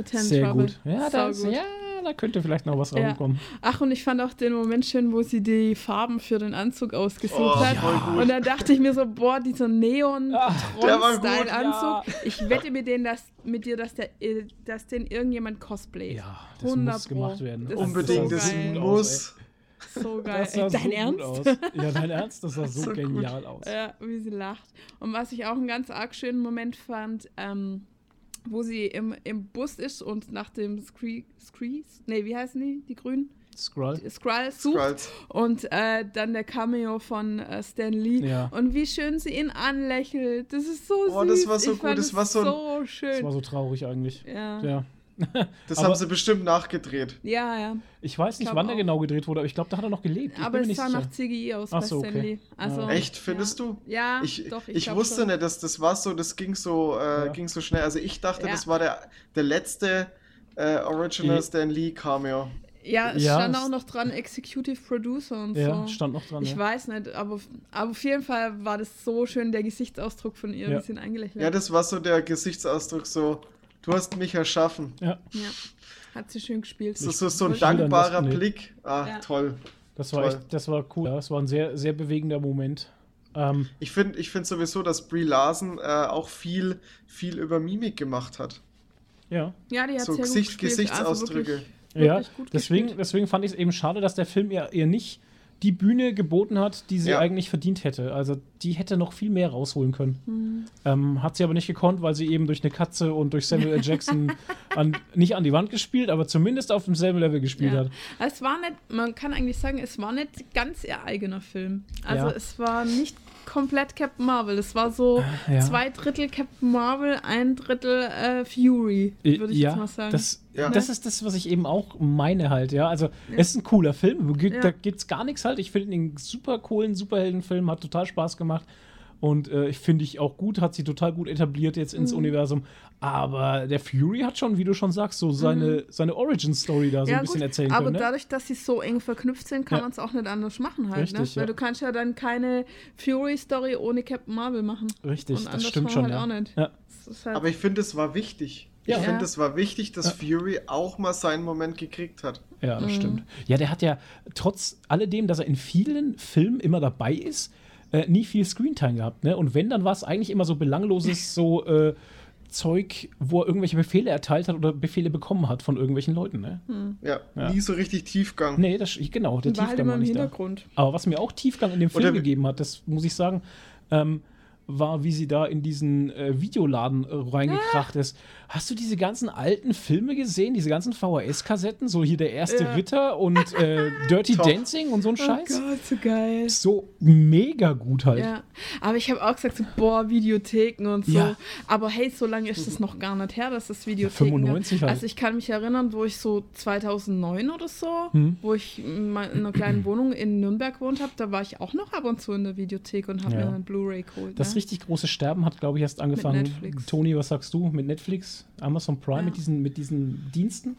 Lieutenant Sehr Trouble. gut. Ja, Sau das, gut. ja, da könnte vielleicht noch was Ja. rauskommen. Ach, und ich fand auch den Moment schön, wo sie die Farben für den Anzug ausgesucht Oh, hat. gut. Und dann dachte ich mir so, boah, dieser neon Ah, gut, style anzug ja. Ich wette mit, denen, dass, mit dir, dass, der, äh, dass den irgendjemand cosplayt. Ja, das 100 muss Pro. gemacht werden. Das ist Unbedingt, so das geil. muss. So geil. Das sah Ey, so Dein gut Ernst? aus. Ja, dein Ernst, das sah so, So gut. genial aus. Ja, wie sie lacht. Und was ich auch einen ganz arg schönen Moment fand, ähm, wo sie im, im Bus ist und nach dem Scree, Screes, nee, wie heißen die, die Grünen? Skrull. Skrull sucht. Skrulls. Und äh, dann der Cameo von äh, Stan Lee. Ja. Und wie schön sie ihn anlächelt. Das ist so Oh, süß. das war so ich gut, das es war so so Das schön. war so traurig eigentlich. ja. Ja. Das Aber- haben sie bestimmt nachgedreht. ja, ja. Ich weiß nicht, wann der auch. genau gedreht wurde, aber ich glaube, da hat er noch gelebt. Ich Aber es nicht sah sicher. nach CGI aus Ach bei so, Stan okay. Lee. Also, Ja. Echt, findest ja. du? Ja, Ich, doch. ich, glaub wusste schon. nicht, dass das war so, das ging so, äh, Ja. ging so schnell. Also ich dachte, Ja. das war der, der letzte äh, Original Ich- Stan Lee Cameo. Ja, es Ja, stand auch noch dran, Executive Producer und Ja, so. stand noch dran. Ich ja. weiß nicht, aber, aber auf jeden Fall war das so schön, der Gesichtsausdruck von ihr, Ja. sie ihn eingelächelt Ja, das war so der Gesichtsausdruck so, du hast mich erschaffen. Ja, Ja, hat sie schön gespielt. So, so, so ein dankbarer. Blick. Ah, Ja. toll. das war Toll. echt, das war cool. Ja, das war ein sehr, sehr bewegender Moment. Ähm, Ich finde ich find sowieso, dass Brie Larson äh, auch viel, viel über Mimik gemacht hat. ja. Ja, die hat So sehr Gesicht- gut gespielt. Also Gesichtsausdrücke. wirklich, Ja, wirklich gut deswegen, gespielt. deswegen fand ich es eben schade, dass der Film ihr, ihr nicht die Bühne geboten hat, die sie Ja. eigentlich verdient hätte. Also die hätte noch viel mehr rausholen können. Hm. Ähm, hat sie aber nicht gekonnt, weil sie eben durch eine Katze und durch Samuel L. Jackson an, nicht an die Wand gespielt, aber zumindest auf demselben Level gespielt Ja. hat. Es war nicht, man kann eigentlich sagen, es war nicht ganz ihr eigener Film. Also Ja. es war nicht komplett Captain Marvel. Es war so Ja. zwei Drittel Captain Marvel, ein Drittel äh, Fury, würde ich ja, jetzt mal sagen. Das, Ja. das ist das, was ich eben auch meine halt, ja. Also, es ist ein cooler Film, da gibt's gar nichts halt. Ich finde ihn einen super coolen Superheldenfilm, hat total Spaß gemacht. Und äh, ich finde ich auch gut, hat sie total gut etabliert jetzt ins Mhm. Universum. Aber der Fury hat schon, wie du schon sagst, so seine, seine Origin-Story da so ein bisschen erzählen Mhm. aber können. Ne? dadurch, dass sie so eng verknüpft sind, kann Ja. man es auch nicht anders machen halt. Richtig, ne? ja. Weil du kannst ja dann keine Fury-Story ohne Captain Marvel machen. Richtig, Und das stimmt schon. halt ja. auch nicht. Ja. Halt Aber ich finde, es war wichtig. Ja. Ich finde, Ja. es war wichtig, dass Ja. Fury auch mal seinen Moment gekriegt hat. Ja, Mhm. das stimmt. Ja, der hat ja trotz alledem, dass er in vielen Filmen immer dabei ist, äh, nie viel Screentime gehabt. Ne? Und wenn, dann war es eigentlich immer so belangloses so äh, Zeug, wo er irgendwelche Befehle erteilt hat oder Befehle bekommen hat von irgendwelchen Leuten. Ne? Ja, Ja. nie so richtig Tiefgang. Nee, das, genau, der war halt Tiefgang immer war im nicht da. Hintergrund. Aber was mir auch Tiefgang in dem Film Oder gegeben hat, das muss ich sagen, ähm, war, wie sie da in diesen äh, Videoladen äh, reingekracht ist. Hast du diese ganzen alten Filme gesehen, diese ganzen VHS-Kassetten? So hier der erste Ja. Ritter und äh, Dirty Top. Dancing und so ein Oh Scheiß? Gott, so geil. so mega gut halt. Ja, aber ich habe auch gesagt, so, boah, Videotheken und so. Ja. Aber hey, so lange ist es noch gar nicht her, dass es Videotheken 95 gab. halt. Also ich kann mich erinnern, wo ich so 2009 oder so, Hm. wo ich in einer kleinen Wohnung in Nürnberg gewohnt habe, da war ich auch noch ab und zu in der Videothek und habe Ja. mir ein Blu-ray geholt. Das ne? Richtig große Sterben hat, glaube ich, erst angefangen. Toni, was sagst du? Mit Netflix, Amazon Prime, Ja. mit, diesen, mit diesen Diensten?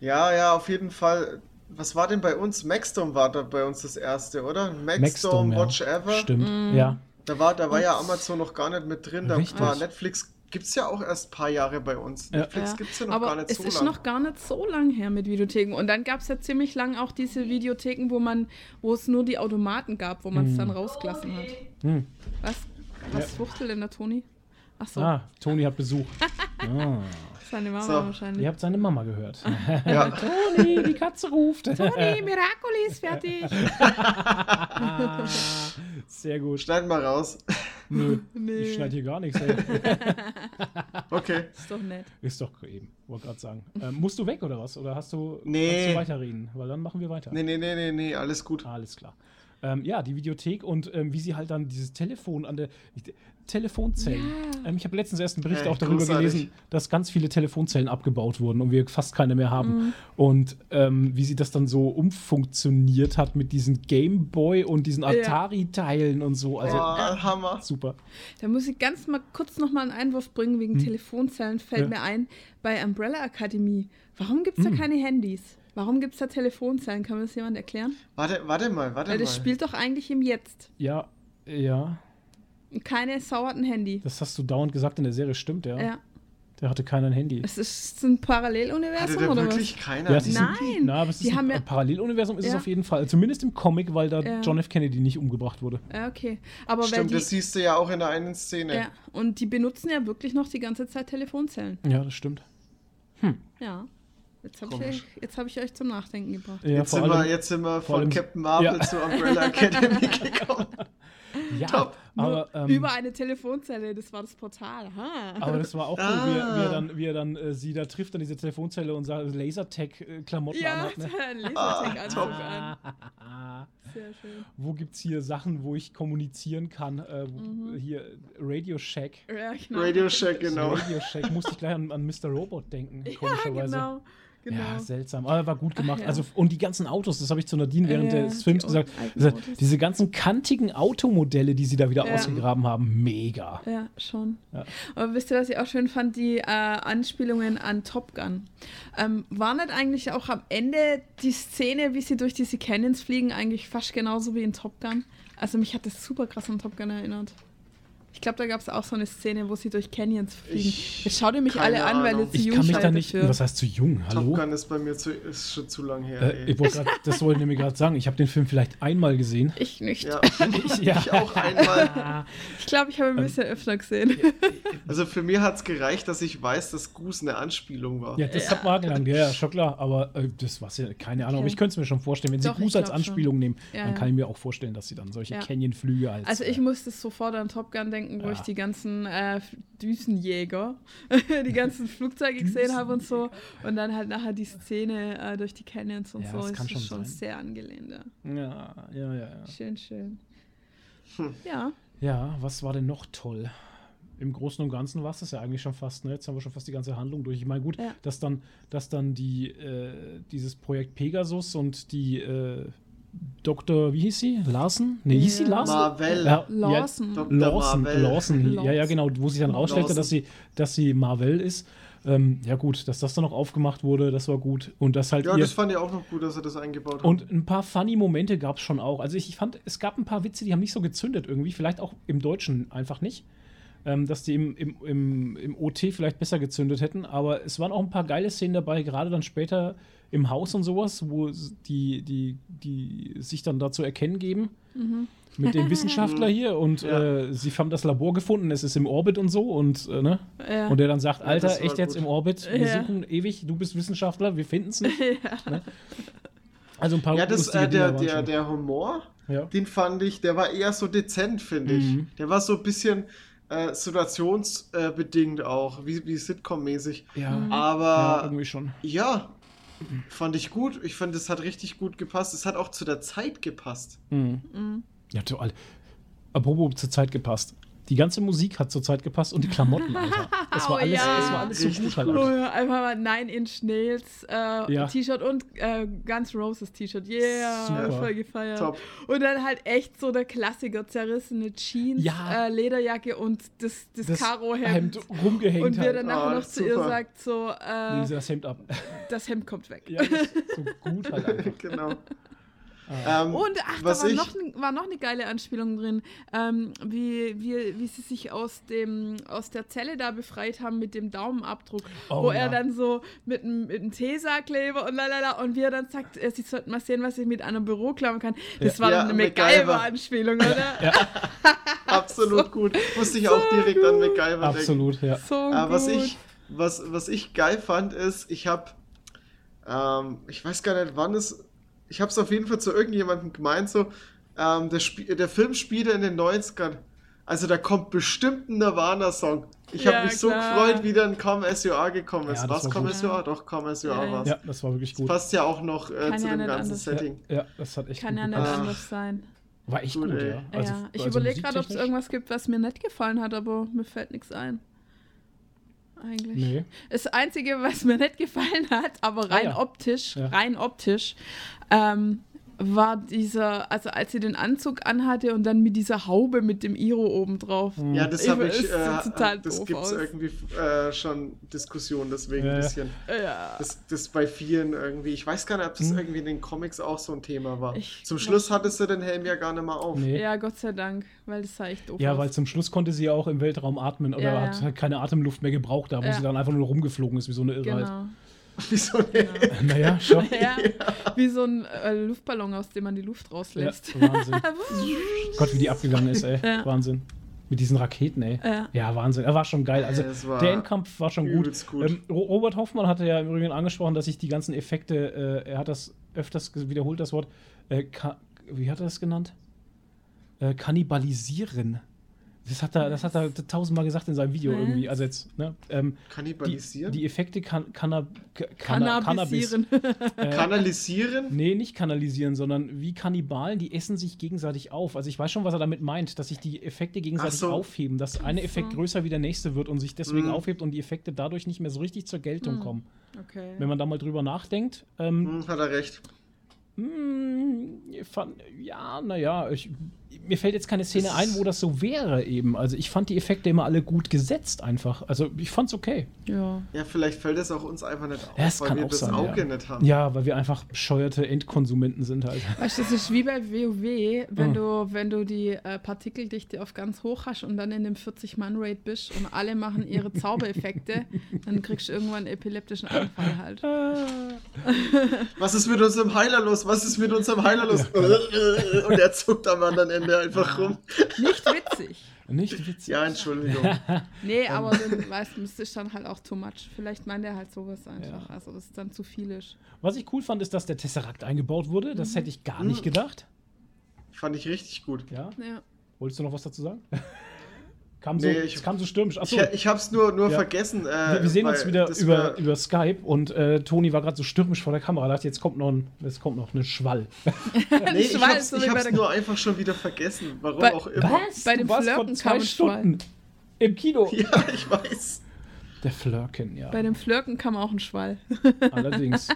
Ja, ja, auf jeden Fall. Was war denn bei uns? Maxdome war da bei uns das erste, oder? Maxdome, Maxdome, ja. Watch Ever. Stimmt, Mm. ja. Da war, da war ja Amazon noch gar nicht mit drin. Da Richtig. war Netflix gibt es ja auch erst ein paar Jahre bei uns. Ja. Netflix Ja. gibt es ja noch Aber gar nicht es so ist lange. noch gar nicht so lang her mit Videotheken. Und dann gab es ja ziemlich lang auch diese Videotheken, wo man, wo es nur die Automaten gab, wo man es Hm. dann rausgelassen hat. Hm. Was? Was Ja. fuchtelt denn der Toni? Ach so, Ah, Toni hat Besuch. ah, seine Mama So. wahrscheinlich. ihr habt seine Mama gehört. Ja. Toni, die Katze ruft. Toni, Miracoli ist fertig. Sehr gut. Schneiden mal raus. Nö, Nee. ich schneide hier gar nichts. Ey. Okay. Ist doch nett. Ist doch eben, wollte gerade sagen. Ähm, musst du weg oder was? Oder hast du, Nee. kannst du weiterreden? Weil dann machen wir weiter. Nee, nee, nee, nee, nee, alles gut. Alles klar. Ähm, ja, die Videothek und ähm, wie sie halt dann dieses Telefon an der ich- Telefonzellen. Ja. Ähm, ich habe letztens erst einen Bericht Hey, auch darüber großartig. gelesen, dass ganz viele Telefonzellen abgebaut wurden und wir fast keine mehr haben. Mhm. Und ähm, wie sie das dann so umfunktioniert hat mit diesen Gameboy und diesen Ja. Atari-Teilen und so. Also oh, Hammer. super. Da muss ich ganz mal kurz noch mal einen Einwurf bringen wegen Hm. Telefonzellen. Fällt Ja. mir ein, bei Umbrella Akademie, warum gibt es Hm. da keine Handys? Warum gibt es da Telefonzellen? Kann mir das jemand erklären? Warte, warte mal, warte Weil mal. das spielt doch eigentlich im Jetzt. Ja, ja. Und keine Sau hat ein Handy. Das hast du dauernd gesagt in der Serie, stimmt, ja. Ja. Der hatte keiner ein Handy. Es ist ein Hatte Paralleluniversum da oder wirklich was? keiner? Ja, Nein. Na, aber es die ist haben ein ja- Paralleluniversum ist es Ja. auf jeden Fall. Zumindest im Comic, weil da Ja. John F. Kennedy nicht umgebracht wurde. Ja, okay. Aber weil Stimmt, die, das siehst du ja auch in der einen Szene. ja, und die benutzen ja wirklich noch die ganze Zeit Telefonzellen. Ja, das stimmt. Ja. Jetzt habe ich, jetzt hab ich euch zum Nachdenken gebracht. Ja, jetzt, sind allem, wir, jetzt sind wir von allem- Captain Marvel Ja. zu Umbrella Academy gekommen. ja, top. aber, ähm, Über eine Telefonzelle, das war das Portal. Ha. aber das war auch cool, wie, er, wie er Ah. dann, wie er dann äh, sie da trifft an diese Telefonzelle und sagt, Lasertag-Klamotten ja, anhat. Ne? ein Ah, Lasertag-Anzug top. an. Sehr schön. Wo gibt's hier Sachen, wo ich kommunizieren kann? Äh, wo, Mhm. Hier Radio Shack. Ja, genau. Radio Shack, genau. Radio Shack. Musste ich gleich an, an Mr. Robot denken, Ja, komischerweise. genau. Genau. Ja, seltsam. Aber war gut gemacht. Ach, ja. Also, und die ganzen Autos, das habe ich zu Nadine während Ja, des Films die gesagt. Also, diese ganzen kantigen Automodelle, die sie da wieder Ja. ausgegraben haben, mega. Ja, schon. Aber wisst ihr, was ich auch schön fand? Die äh, Anspielungen an Top Gun. Ähm, war nicht eigentlich auch am Ende die Szene, wie sie durch diese Canyons fliegen, eigentlich fast genauso wie in Top Gun? Also mich hat das super krass an Top Gun erinnert. Ich glaube, da gab es auch so eine Szene, wo sie durch Canyons fliegen. Ich- Jetzt schaut ihr mich alle an, weil ihr Ahnung. zu Ich jung kann mich da nicht. dafür. Was heißt zu jung? Top Hallo? Gun ist bei mir zu, ist schon zu lang her. Äh, ich wollte grad, das wollte ich nämlich gerade sagen. Ich habe den Film vielleicht einmal gesehen. Ich nicht. ja, Ich, ja. ich auch einmal. Ich glaube, ich habe Ähm, ein bisschen öfter gesehen. Also für mich hat es gereicht, dass ich weiß, dass Goose eine Anspielung war. Ja, das hat man gelangt, ja, ja, schon klar. Aber äh, das war ja keine Ahnung. Aber Okay. ich könnte es mir schon vorstellen, wenn sie Doch, ich Gruß als glaub schon. Anspielung nehmen, Ja, dann ja. kann ich mir auch vorstellen, dass sie dann solche Ja. Canyon-Flüge als. Also ich äh, musste sofort an Top Gun denken, wo Ja. ich die ganzen äh, Düsenjäger, die ganzen Flugzeuge gesehen habe und so. Und dann halt nachher die Szene äh, durch die Canyons und Ja, so. das ist schon schon sehr angelehnt. Ja. ja, ja, ja, ja. Schön, schön. Hm. Ja, Ja, was war denn noch toll? Im Großen und Ganzen war es das ja eigentlich schon fast. Ne? Jetzt haben wir schon fast die ganze Handlung durch. Ich meine, gut, Ja. dass dann, dass dann die, äh, dieses Projekt Pegasus und die äh, Dr. wie hieß sie? Larsen? Ne, hieß sie. Larsen? Marvel. Ja. Dok- Ja, Lawson, Marvel. Lawson, ja, ja, genau, wo sich dann rausstellte, dass sie, dass sie Marvel ist. Ähm, ja, gut, dass das dann noch aufgemacht wurde, das war gut. Und das halt Ja, ihr, das fand ich auch noch gut, dass er das eingebaut hat. und ein paar funny Momente gab es schon auch. Also ich, ich fand, es gab ein paar Witze, die haben nicht so gezündet irgendwie. Vielleicht auch im Deutschen einfach nicht. Ähm, dass die im, im, im, im OT vielleicht besser gezündet hätten. Aber es waren auch ein paar geile Szenen dabei, gerade dann später im Haus und sowas, wo die, die, die sich dann dazu erkennen geben. Mit dem Wissenschaftler hier und Ja. äh, sie haben das Labor gefunden, es ist im Orbit und so und, äh, ne? Ja. und der dann sagt, Ja, Alter, war echt jetzt gut. im Orbit, wir Ja. suchen ewig, du bist Wissenschaftler, wir finden es nicht. Ne? Also ein paar ja, das, äh, der, der, der Humor, Ja. den fand ich, der war eher so dezent, finde ich. Mhm. Der war so ein bisschen äh, situationsbedingt auch, wie, wie Sitcom-mäßig. Ja, Mhm. ja, Aber irgendwie schon. ja, fand ich gut. Ich fand, es hat richtig gut gepasst. Es hat auch zu der Zeit gepasst. Mhm. Mhm. Ja, toll. Apropos zur Zeit gepasst. Die ganze Musik hat zur Zeit gepasst und die Klamotten, Alter. Das war Oh, alles, ja. das war alles so gut halt. Oh, einfach. mal Nine Inch Nails äh, Ja. T-Shirt und äh, Guns Roses T-Shirt. Yeah, Super. voll gefeiert. Top. Und dann halt echt so der Klassiker, zerrissene Jeans, Ja. äh, Lederjacke und das, das, Das Karo-Hemd. Hemd rumgehängt Und wir halt. dann nachher Ah, noch zu ihr sagt so, äh, Nehmen Sie das Hemd ab. das Hemd kommt weg. ja, das ist so gut halt einfach. genau. Ah. Ähm, Und ach, was da war ich, noch, war noch eine geile Anspielung drin, ähm, wie, wie, wie sie sich aus, dem, aus der Zelle da befreit haben mit dem Daumenabdruck, Oh, wo ja. er dann so mit einem mit einem Tesa-Kleber und lalala und wie er dann sagt, äh, sie sollten mal sehen, was ich mit einer Büro klauen kann. Das Ja. war Ja, eine MacGyver. MacGyver-Anspielung, oder? absolut gut. Musste ich auch direkt an MacGyver denken. Absolut, ja. So Äh, was, gut. ich, was, was ich geil fand, ist, ich habe, ähm, ich weiß gar nicht, wann es, ich habe es auf jeden Fall zu irgendjemandem gemeint, so, ähm, der, der Film spielte in den 90ern. Also da kommt bestimmt ein Nirvana-Song. Ich Ja, habe mich so klar. gefreut, wie dann Come As You Are gekommen ist. Ja, das Was war Come. As You Are? Doch, Come As You Ja, Are ja. war's. Ja, das war wirklich Das gut. passt ja auch noch äh, zu ja dem ganzen. Setting. Ja, das hat echt Kann ja nicht. Ah. anders sein. War echt Gut, gut, ja. Also, ja, ich also überlege gerade, ob es irgendwas gibt, was mir nicht gefallen hat, aber mir fällt nichts ein. Eigentlich. Nee. Das Einzige, was mir nicht gefallen hat, aber rein Ah, ja. optisch, Ja. rein optisch, ähm, war dieser, also als sie den Anzug anhatte und dann mit dieser Haube mit dem Iro oben drauf. Ja, das Ich- habe ich, sieht total äh, das gibt es irgendwie äh, schon Diskussionen, deswegen Ja, ein ja. bisschen. Ja. Das, das bei vielen irgendwie, ich weiß gar nicht, ob das Hm. irgendwie in den Comics auch so ein Thema war. Ich Zum Schluss hattest du den Helm ja gar nicht mehr auf. Nee. ja, Gott sei Dank, weil das sah echt doof Ja, aus. weil zum Schluss konnte sie ja auch im Weltraum atmen oder Ja, hat ja. halt keine Atemluft mehr gebraucht, da wo Ja. sie dann einfach nur rumgeflogen ist, wie so eine Irre halt. Genau. Wieso nicht? genau. Naja, schon. Ja, wie so ein äh, Luftballon, aus dem man die Luft Ja, rauslässt. Wahnsinn. Gott, wie die abgegangen ist, ey. Ja. Wahnsinn. Mit diesen Raketen, ey. Ja. Ja, Wahnsinn. Er war schon geil. Also, Ja, der Endkampf war schon gut. gut. Ähm, Ro- Robert Hoffmann hatte ja im Übrigen angesprochen, dass sich die ganzen Effekte, äh, er hat das öfters wiederholt, das Wort, äh, wie hat er das genannt? Äh, kannibalisieren. Das hat er, das hat er tausendmal gesagt in seinem Video Was? irgendwie. Also jetzt, ne? Ähm, die, Kannibalisieren? die Effekte kann, kann, Cannabis. Cannabisieren. Äh, Kanalisieren? Nee, nicht kanalisieren, sondern wie Kannibalen, die essen sich gegenseitig auf. Also ich weiß schon, was er damit meint, dass sich die Effekte gegenseitig so. aufheben, dass eine. Effekt größer wie der nächste wird und sich deswegen Mhm. aufhebt und die Effekte dadurch nicht mehr so richtig zur Geltung Mhm. kommen. Okay. Wenn man da mal drüber nachdenkt, ähm, Hm, hat er recht. mh, ich fand, ja, naja, ich, mir fällt jetzt keine Szene ein, wo das so wäre eben. Also ich fand die Effekte immer alle gut gesetzt einfach. Also ich fand's okay. Ja. Ja, vielleicht fällt es auch uns einfach nicht auf, Ja, es weil kann wir auch das sein, Auge ja. nicht haben. Ja, weil wir einfach bescheuerte Endkonsumenten sind halt. Weißt du, das ist wie bei WoW, wenn Mhm. du, wenn du die äh, Partikeldichte auf ganz hoch hast und dann in dem 40-Mann-Raid bist und alle machen ihre Zaubereffekte, dann kriegst du irgendwann einen epileptischen Anfall halt. Was ist mit unserem Heiler los? Was ist mit unserem Heiler los? Und er zuckt am anderen Ende einfach rum. Nicht witzig. Nicht witzig. Ja, Entschuldigung. Nee, aber dann, weißt du, das ist dann halt auch too much. Vielleicht meint er halt sowas einfach. Ja. Also, das ist dann zu viel ist. Was ich cool fand, ist, dass der Tesseract eingebaut wurde. Das hätte ich gar nicht Mhm. gedacht. Fand ich richtig gut. Ja. Ja. Wolltest du noch was dazu sagen? Kam, so, Nee, ich- es kam so stürmisch. Achso, Ich, ich hab's nur, nur Ja. vergessen. Äh, wir, wir sehen uns wieder über, über Skype und äh, Toni war gerade so stürmisch vor der Kamera. Dachte, jetzt kommt noch ein, jetzt kommt noch ein Schwall. Nee, ich Schwall, hab's, so ich hab's nur einfach schon wieder vergessen. Warum Bei- auch immer. Bei dem Du warst vor Flirten zwei kam ein Schwall. Stunden im Kino. Ja, ich weiß. Der Flirken, ja. Bei dem Flirken kam auch ein Schwall. Allerdings.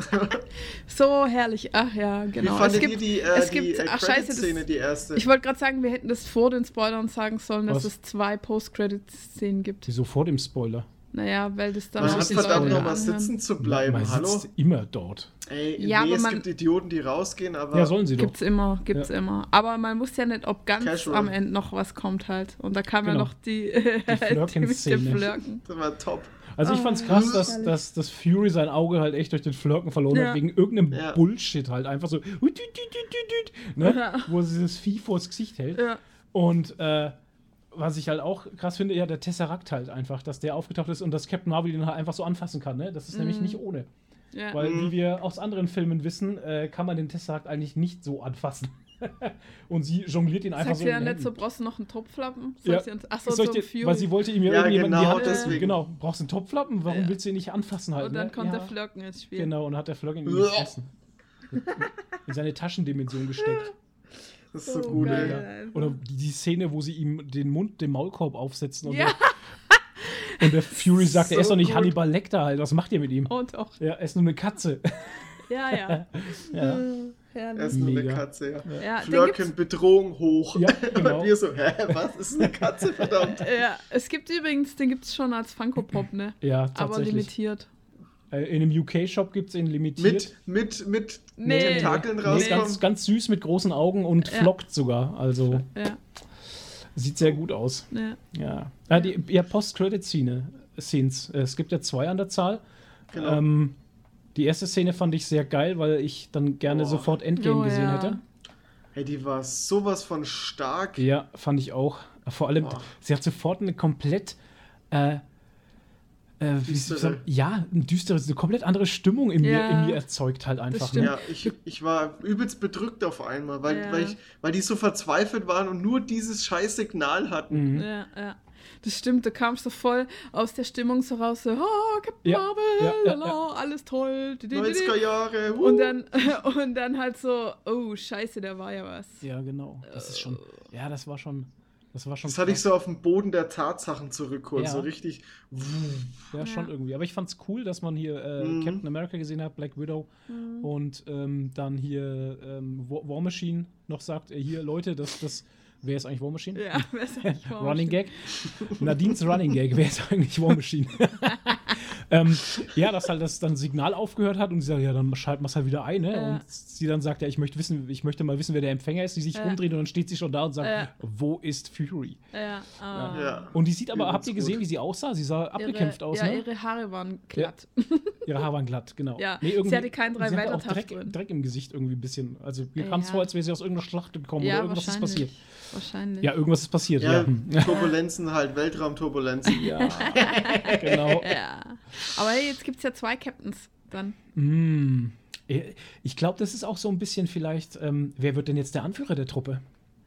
So herrlich. Ach ja, Wie genau. fandet es gibt, ihr die, äh, es die gibt, äh, ach scheiße, das, die erste? ich wollte gerade sagen, wir hätten das vor den Spoilern sagen sollen, dass Was? es zwei Post-Credit-Szenen gibt. Wieso vor dem Spoiler? Naja, weil das dann Man die das verdammt Spoiler? nochmal sitzen zu bleiben. Man Hallo? sitzt immer dort. Ey, Ja, nee, aber es man- gibt Idioten, die rausgehen, aber Ja, sollen sie doch. Gibt's immer, gibt's Ja. immer. Aber man muss ja nicht, ob ganz Casual. am Ende noch was kommt halt. Und da kam Genau. ja noch die, Flirken-Szene. mit dem Flirken. das war top. Also ich Oh, fand's krass, dass, dass, dass Fury sein Auge halt echt durch den Flirken verloren Ja. hat, wegen irgendeinem Ja. Bullshit halt. Einfach so, ne? Ja. wo sie dieses Vieh vors Gesicht hält. Ja. Und äh, was ich halt auch krass finde, ja, der Tesseract halt einfach, dass der aufgetaucht ist und dass Captain Marvel ihn halt einfach so anfassen kann. Ne? Das ist nämlich Mhm. nicht ohne. Ja. Weil, Mhm. wie wir aus anderen Filmen wissen, äh, kann man den Tesseract eigentlich nicht so anfassen. und sie jongliert ihn einfach Sagt so sie ja den nicht so, brauchst du noch einen Topflappen? Ja. Sagt sie uns, so ich ein dir, Fury. weil sie wollte ihm ja, Ja, irgendjemanden genau die Hand, deswegen. Genau, brauchst du einen Topflappen? Warum Ja. willst du ihn nicht anfassen halt? Und dann ne? kommt ja. der Flirken ins Spiel. Genau, und hat der Flirken ihn gefressen. in seine Taschendimension gesteckt. Das ist so Oh, gut, geil. ey. Oder die, die Szene, wo sie ihm den Mund, den Maulkorb aufsetzen und, Ja. der, und der Fury sagt, er So ist doch nicht gut. Hannibal Lecter halt. Was macht ihr mit ihm? Oh doch. Ja, er ist nur eine Katze. Ja, ja. ja. Äh, Er herrlich. ist nur eine. Katze, ja. Ja, den Flirken, gibt's, Bedrohung hoch. Ja, genau. Und wir so, hä, was ist eine Katze, verdammt? ja, es gibt übrigens, den gibt es schon als Funko Pop, ne? Ja, Aber tatsächlich. limitiert. Äh, in einem UK-Shop gibt es ihn limitiert. Mit, mit, mit Nee. Tentakeln Nee, rauskommen. ganz, ganz süß mit großen Augen und Ja. flockt sogar. Also Ja, sieht sehr gut aus. ja. Ja. Ah, die, ja, Post-Credit-Szene. Scenes. Es gibt ja zwei an der Zahl. Genau. Ähm, die erste Szene fand ich sehr geil, weil ich dann gerne Boah. sofort Endgame Oh, gesehen ja. hätte. Hey, die war sowas von stark. Ja, fand ich auch. Vor allem, Boah. sie hat sofort eine komplett. Äh, äh, wie Düstere. soll ich sagen? ja, eine düstere, eine komplett andere Stimmung in, mir, Ja. in mir erzeugt halt einfach. Ne? Ja, ich, ich war übelst bedrückt auf einmal, weil, Ja. weil, ich, weil die so verzweifelt waren und nur dieses scheiß Signal hatten. Mhm. Ja, ja. Das stimmt, du kamst so voll aus der Stimmung so raus, so, oh, Captain Ja, Marvel, ja, ja, lala, alles toll. di, di, di, di. 90er Jahre. uh. Und dann, und dann halt so, oh, scheiße, da war ja was. Ja, genau. Das ist schon. Ja, das war schon. Das war schon. Das hatte ich so auf den Boden der Tatsachen zurückholt. Ja. So richtig. Ja, schon irgendwie. Aber ich fand's cool, dass man hier äh, Mhm. Captain America gesehen hat, Black Widow und ähm, dann hier ähm, War, War Machine noch sagt, äh, hier Leute, das, das, wer ist eigentlich War Machine? Ja, wer ist eigentlich War Running Machine? Gag. Nadines Running Gag, wer ist eigentlich War Machine? ähm, ja, dass halt das dann Signal aufgehört hat und sie sagt, ja, dann schalten wir es halt wieder ein, ne? Ja. Und sie dann sagt, ja, ich möchte wissen, ich möchte mal wissen, wer der Empfänger ist, die sich Ja. umdreht und dann steht sie schon da und sagt, Ja. wo ist Fury? Ja, ah. Ja. Und die sieht aber, habt ihr gesehen, gut. wie sie aussah? Sie sah abgekämpft ihre, aus, ja, ne? ihre Haare waren glatt. Ihre Haare waren glatt, genau. Ja, nee, sie irgendwie, hatte keinen sie hatte auch Drei-Weiter-Taft Dreck, drin. Dreck im Gesicht irgendwie ein bisschen. Also mir kam es vor, als wäre sie aus irgendeiner Schlacht gekommen Ja, oder irgendwas ist passiert. Wahrscheinlich. Ja, irgendwas ist passiert, Ja, ja. Turbulenzen halt, Weltraumturbulenzen. Ja, genau. Ja. Aber hey, jetzt gibt es ja zwei Captains dann. Mm. Ich glaube, das ist auch so ein bisschen vielleicht, ähm, wer wird denn jetzt der Anführer der Truppe?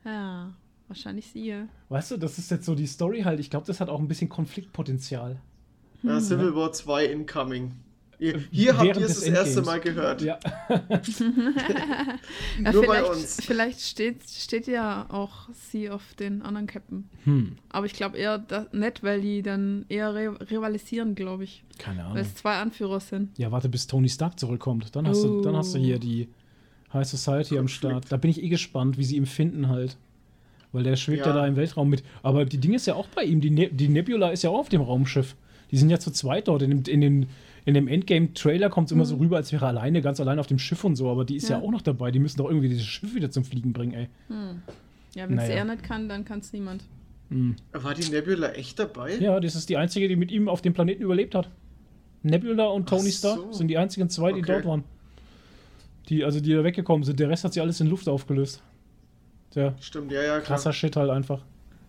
Ja, wahrscheinlich sie. Weißt du, das ist jetzt so die Story halt. Ich glaube, das hat auch ein bisschen Konfliktpotenzial. Ja, Civil War 2 incoming. Hier, habt ihr es das erste Endgames. Mal gehört. Ja. Ja, Nur bei vielleicht, uns. Vielleicht steht, steht ja auch sie auf den anderen Captain. Hm. Aber ich glaube eher da, nicht, weil die dann eher re rivalisieren, glaube ich. Keine Weil Ahnung. es zwei Anführer sind. Ja, warte, bis Tony Stark zurückkommt. Dann hast, du, dann hast du hier Oh. die High Society am Start. Da bin ich eh gespannt, wie sie ihn finden halt. Weil der schwebt ja, Ja. da im Weltraum mit. Aber die Ding ist ja auch bei ihm. Die, ne die Nebula ist ja auch auf dem Raumschiff. Die sind ja zu zweit dort. In dem, in den, in dem Endgame-Trailer kommt es immer so rüber, als wäre er alleine, ganz allein auf dem Schiff und so. Aber die ist ja, Ja. auch noch dabei. Die müssen doch irgendwie dieses Schiff wieder zum Fliegen bringen, ey. Ja, wenn es Naja. er nicht kann, dann kann es niemand. Hm. War die Nebula echt dabei? Ja, das ist die einzige, die mit ihm auf dem Planeten überlebt hat. Nebula und Tony Ach Stark so. sind die einzigen zwei, die Okay. dort waren. Die, also die da weggekommen sind. Der Rest hat sie alles in Luft aufgelöst. Ja, Stimmt, ja, ja, klar. krasser Shit halt einfach.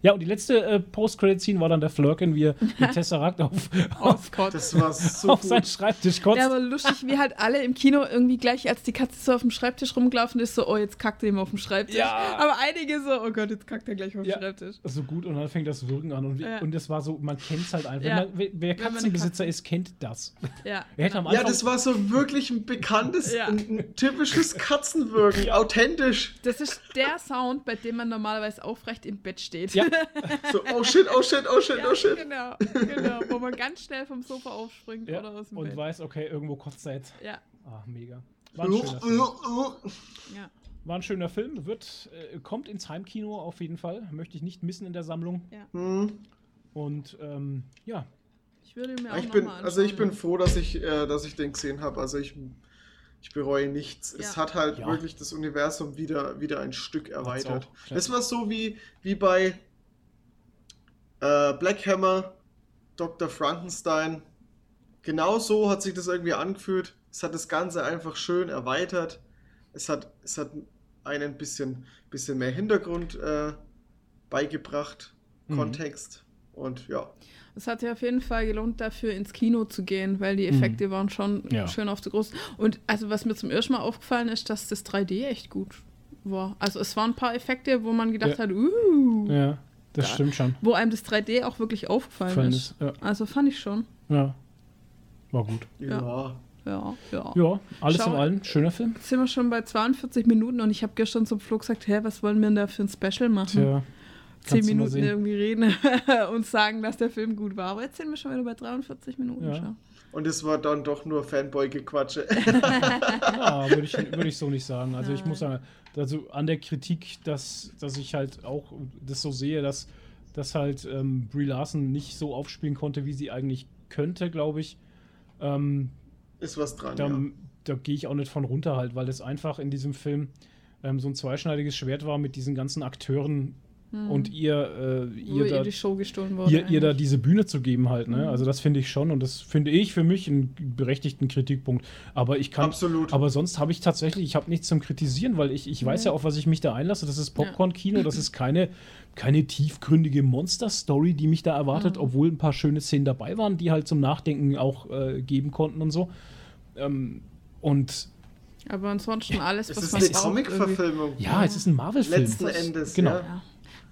Ja, und die letzte äh, Post-Credit-Scene war dann der Flirken, wie er den Tesseract auf, auf, Ausgott. Das war so auf seinen. Schreibtisch kotzt. Ja, aber lustig, wie halt alle im Kino irgendwie gleich, als die Katze so auf dem Schreibtisch rumgelaufen ist, so, oh, jetzt kackt er ihm auf dem Schreibtisch. Ja. Aber einige so, oh Gott, jetzt kackt er gleich auf dem Ja. Schreibtisch. so gut und dann fängt das Wirken an. Und, Ja. und das war so, man kennt es halt einfach. Ja. Man, wer Katzenbesitzer Katze- ist, kennt das. Ja. Hätte am Ja, das war so wirklich ein bekanntes, Ja. ein, ein typisches Katzenwirken, authentisch. Das ist der Sound, bei dem man normalerweise aufrecht im Bett steht. Ja. So, oh shit, oh shit, oh shit, Ja, oh shit. genau, genau. Wo man ganz schnell vom Sofa aufspringt ja, oder aus dem und Bett. weiß, okay, irgendwo kotzt er jetzt. Ja, Ah, mega. War ein schöner Film. ja. War ein schöner Film, wird, äh, kommt ins Heimkino auf jeden Fall. Möchte ich nicht missen in der Sammlung. Hm. Und ähm, ja, Ich würde mir auch Ich noch bin, mal also ich bin froh, dass ich, äh, dass ich den gesehen habe. Also ich, ich bereue nichts. Es Ja. hat halt Ja. wirklich das Universum wieder, wieder ein Stück erweitert. Das war so wie, wie bei äh, Black Hammer, Dr. Frankenstein. Genau so hat sich das irgendwie angefühlt. Es hat das Ganze einfach schön erweitert. Es hat, es hat einen ein bisschen, bisschen mehr Hintergrund äh, beigebracht, Mhm. Kontext. Und ja, Es hat sich auf jeden Fall gelohnt, dafür ins Kino zu gehen, weil die Effekte waren schon Mhm. Ja. schön auf der großen. Und also was mir zum ersten Mal aufgefallen ist, dass das 3D echt gut war. Also es waren ein paar Effekte, wo man gedacht Ja. hat, uh, ja, das Da- stimmt schon. wo einem das 3D auch wirklich aufgefallen Gefallen ist. ist, ja. Also fand ich schon. Ja. War gut. ja. Ja. Ja, ja. Alles Schau- in allem, schöner Film. Jetzt sind wir schon bei 42 Minuten und ich habe gestern zum Flo gesagt, hä, was wollen wir denn da für ein Special machen? Tja, Zehn Minuten irgendwie reden und sagen, dass der Film gut war. Aber jetzt sind wir schon wieder bei 43 Minuten. Ja. Schau. Und es war dann doch nur Fanboy-Gequatsche. Ja, würde ich, würd ich so nicht sagen. Also ich muss sagen, also an der Kritik, dass, dass ich halt auch das so sehe, dass, dass halt ähm, Brie Larson nicht so aufspielen konnte, wie sie eigentlich könnte, glaube ich. Ähm, Ist was dran, da ja. da gehe ich auch nicht von runter halt, weil es einfach in diesem Film ähm, so ein zweischneidiges Schwert war mit diesen ganzen Akteuren und ihr, äh, ihr, ihr da, die Show gestohlen wurde. ihr, ihr da diese Bühne zu geben halt. Ne? Mhm. Also das finde ich schon und das finde ich für mich einen berechtigten Kritikpunkt. Aber ich kann, Absolut. aber sonst habe ich tatsächlich, ich habe nichts zum Kritisieren, weil ich, ich weiß Nee. ja, auf was ich mich da einlasse. Das ist Popcorn-Kino, das ist keine, keine tiefgründige Monster-Story, die mich da erwartet, Mhm. obwohl ein paar schöne Szenen dabei waren, die halt zum Nachdenken auch äh, geben konnten und so. Ähm, und Aber ansonsten alles, es was ist man eine braucht, irgendwie. Comic-Verfilmung. ja, es ist ein Marvel-Film. Letzten Endes, Genau. ja.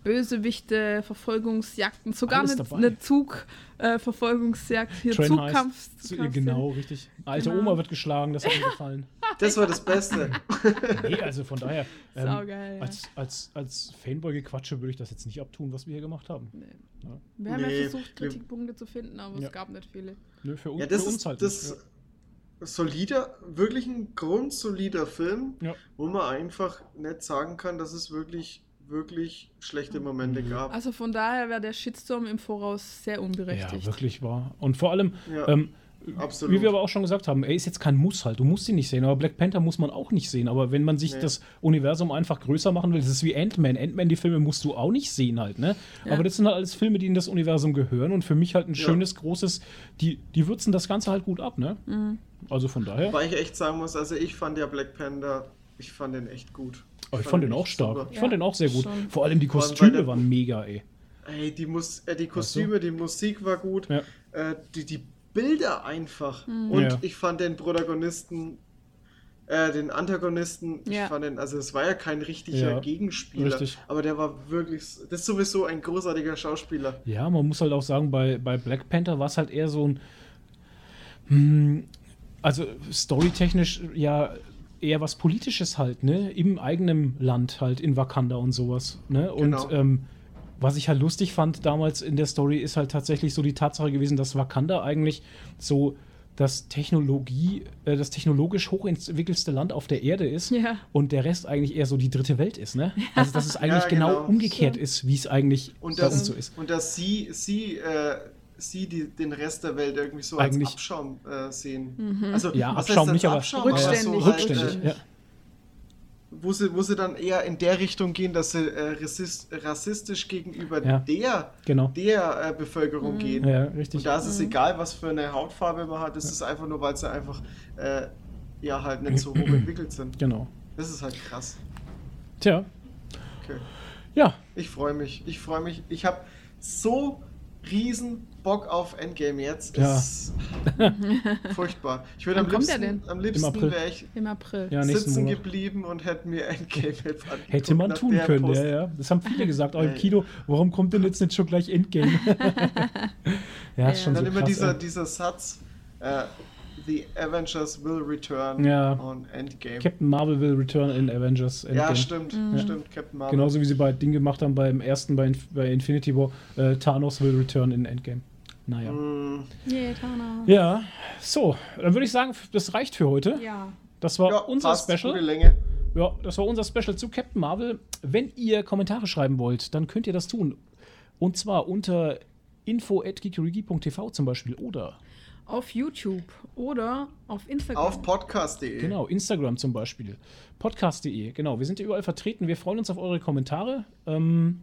Ja. Bösewichte, Verfolgungsjagden, sogar eine, eine Zugverfolgungsjagd, hier Train Zugkampf. Zugkampf- genau, richtig. Alte Genau. Oma wird geschlagen, das hat mir gefallen. Das war das Beste. Nee, also von daher, ähm, Saugeil, ja. als, als, als Fanboy-Gequatsche würde ich das jetzt nicht abtun, was wir hier gemacht haben. Nee. Ja. Wir haben ja Nee, versucht, wir- Kritikpunkte zu finden, aber Ja. es gab nicht viele. Nö, für, un Ja, das für uns ist halt das nicht. solider, wirklich ein grundsolider Film, Ja. wo man einfach nicht sagen kann, dass es wirklich, wirklich schlechte Momente Mhm. gab. Also von daher wäre der Shitstorm im Voraus sehr Ja. unberechtigt. ja, wirklich wahr. Und vor allem, Ja, ähm, absolut. wie wir aber auch schon gesagt haben, er ist jetzt kein Muss halt. Du musst ihn nicht sehen, aber Black Panther muss man auch nicht sehen. Aber wenn man sich Nee. das Universum einfach größer machen will, das ist wie Ant-Man. Ant-Man, die Filme musst du auch nicht sehen halt, ne? Ja. Aber das sind halt alles Filme, die in das Universum gehören und für mich halt ein Ja. schönes, großes, die, die würzen das Ganze halt gut ab, ne? Mhm. Also von daher. Weil ich echt sagen muss, also ich fand ja Black Panther, ich fand den echt gut. Aber ich fand den auch stark. super. Ich fand Ja, den auch sehr gut. schon. Vor allem die allem, Kostüme der- waren mega, ey. Ey, die, Mus äh, die Kostüme, die Musik war gut, Ja. äh, die, die Bilder einfach. Mhm. Und Ja. ich fand den Protagonisten, äh, den Antagonisten, ich Ja. fand den, also es war ja kein richtiger Ja, Gegenspieler, richtig. aber der war wirklich, das ist sowieso ein großartiger Schauspieler. Ja, man muss halt auch sagen, bei, bei Black Panther war es halt eher so ein. Hm, also storytechnisch ja eher was Politisches halt, ne? Im eigenen Land halt, in Wakanda und sowas. Ne? Und Genau. ähm, was ich halt lustig fand damals in der Story, ist halt tatsächlich so die Tatsache gewesen, dass Wakanda eigentlich so das Technologie, äh, das technologisch hochentwickelste Land auf der Erde ist Ja. und der Rest eigentlich eher so die dritte Welt ist, ne? Also dass es eigentlich Ja, genau, genau. umgekehrt Stimmt. ist, wie es eigentlich Und bei das, uns so ist. und dass sie, sie, äh, sie die, den Rest der Welt irgendwie so Eigentlich- als Abschaum äh, sehen. Mhm. Also, Ja, was Abschaum nicht, als aber- Abschaum, Rückständig. aber so halt, Rückständig, äh, ja. wo sie, wo sie dann eher in der Richtung gehen, dass sie äh, rassist, rassistisch gegenüber Ja. der, Genau. der äh, Bevölkerung gehen. Ja, richtig. Und da ist es Mhm. egal, was für eine Hautfarbe man hat, es ist einfach nur, weil sie einfach äh, ja halt nicht so hoch entwickelt sind. Genau. Das ist halt krass. Tja, Okay. ja, Ich freue mich. Ich freue mich. Ich habe so riesen Bock auf Endgame jetzt. Ja. Es ist furchtbar. Ich würde am liebsten, am Im liebsten April. wäre ich Im April. ja, sitzen Monat. geblieben und hätte mir Endgame jetzt angeguckt. Hätte man tun können, Post- ja, ja. Das haben viele gesagt, auch im Ey. Kino, warum kommt denn jetzt nicht schon gleich Endgame? ja, ist Ja. schon Dann so immer krass, dieser, ey. dieser Satz, äh, The Avengers will return Ja. on Endgame. Captain Marvel will return in Avengers Endgame. ja, stimmt, Mhm. stimmt, Captain Marvel. Genauso wie sie bei Ding gemacht haben beim ersten, bei, Inf bei Infinity War, äh, Thanos will return in Endgame. Naja. Mm, Yeah, Tana. Ja, so, dann würde ich sagen, das reicht für heute. Ja. Das war ja, unser passt, Special. Gute Länge. Ja, das war unser Special zu Captain Marvel. Wenn ihr Kommentare schreiben wollt, dann könnt ihr das tun. Und zwar unter info.geekerigi.tv zum Beispiel oder Auf YouTube oder auf Instagram. Auf podcast.de. genau, Instagram zum Beispiel. Podcast.de, genau. Wir sind hier überall vertreten. Wir freuen uns auf eure Kommentare. Ähm,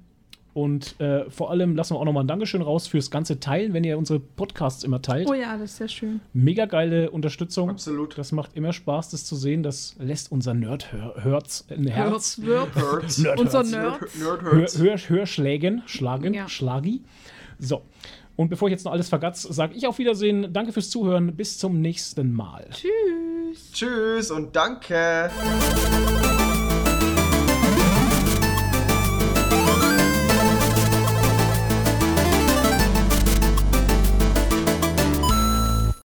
und äh, vor allem lassen wir auch nochmal ein Dankeschön raus fürs ganze Teilen, wenn ihr unsere Podcasts immer teilt. Oh ja, das ist sehr schön. Mega geile Unterstützung. Absolut. Das macht immer Spaß, das zu sehen. Das lässt unser Nerd-Herz Herz. Nerd Unser Herz. Nerd. Hör, Hörschlägen, schlagen, Ja. schlagi. So. Und bevor ich jetzt noch alles vergatz, sage ich auf Wiedersehen. Danke fürs Zuhören. Bis zum nächsten Mal. Tschüss. Tschüss und danke.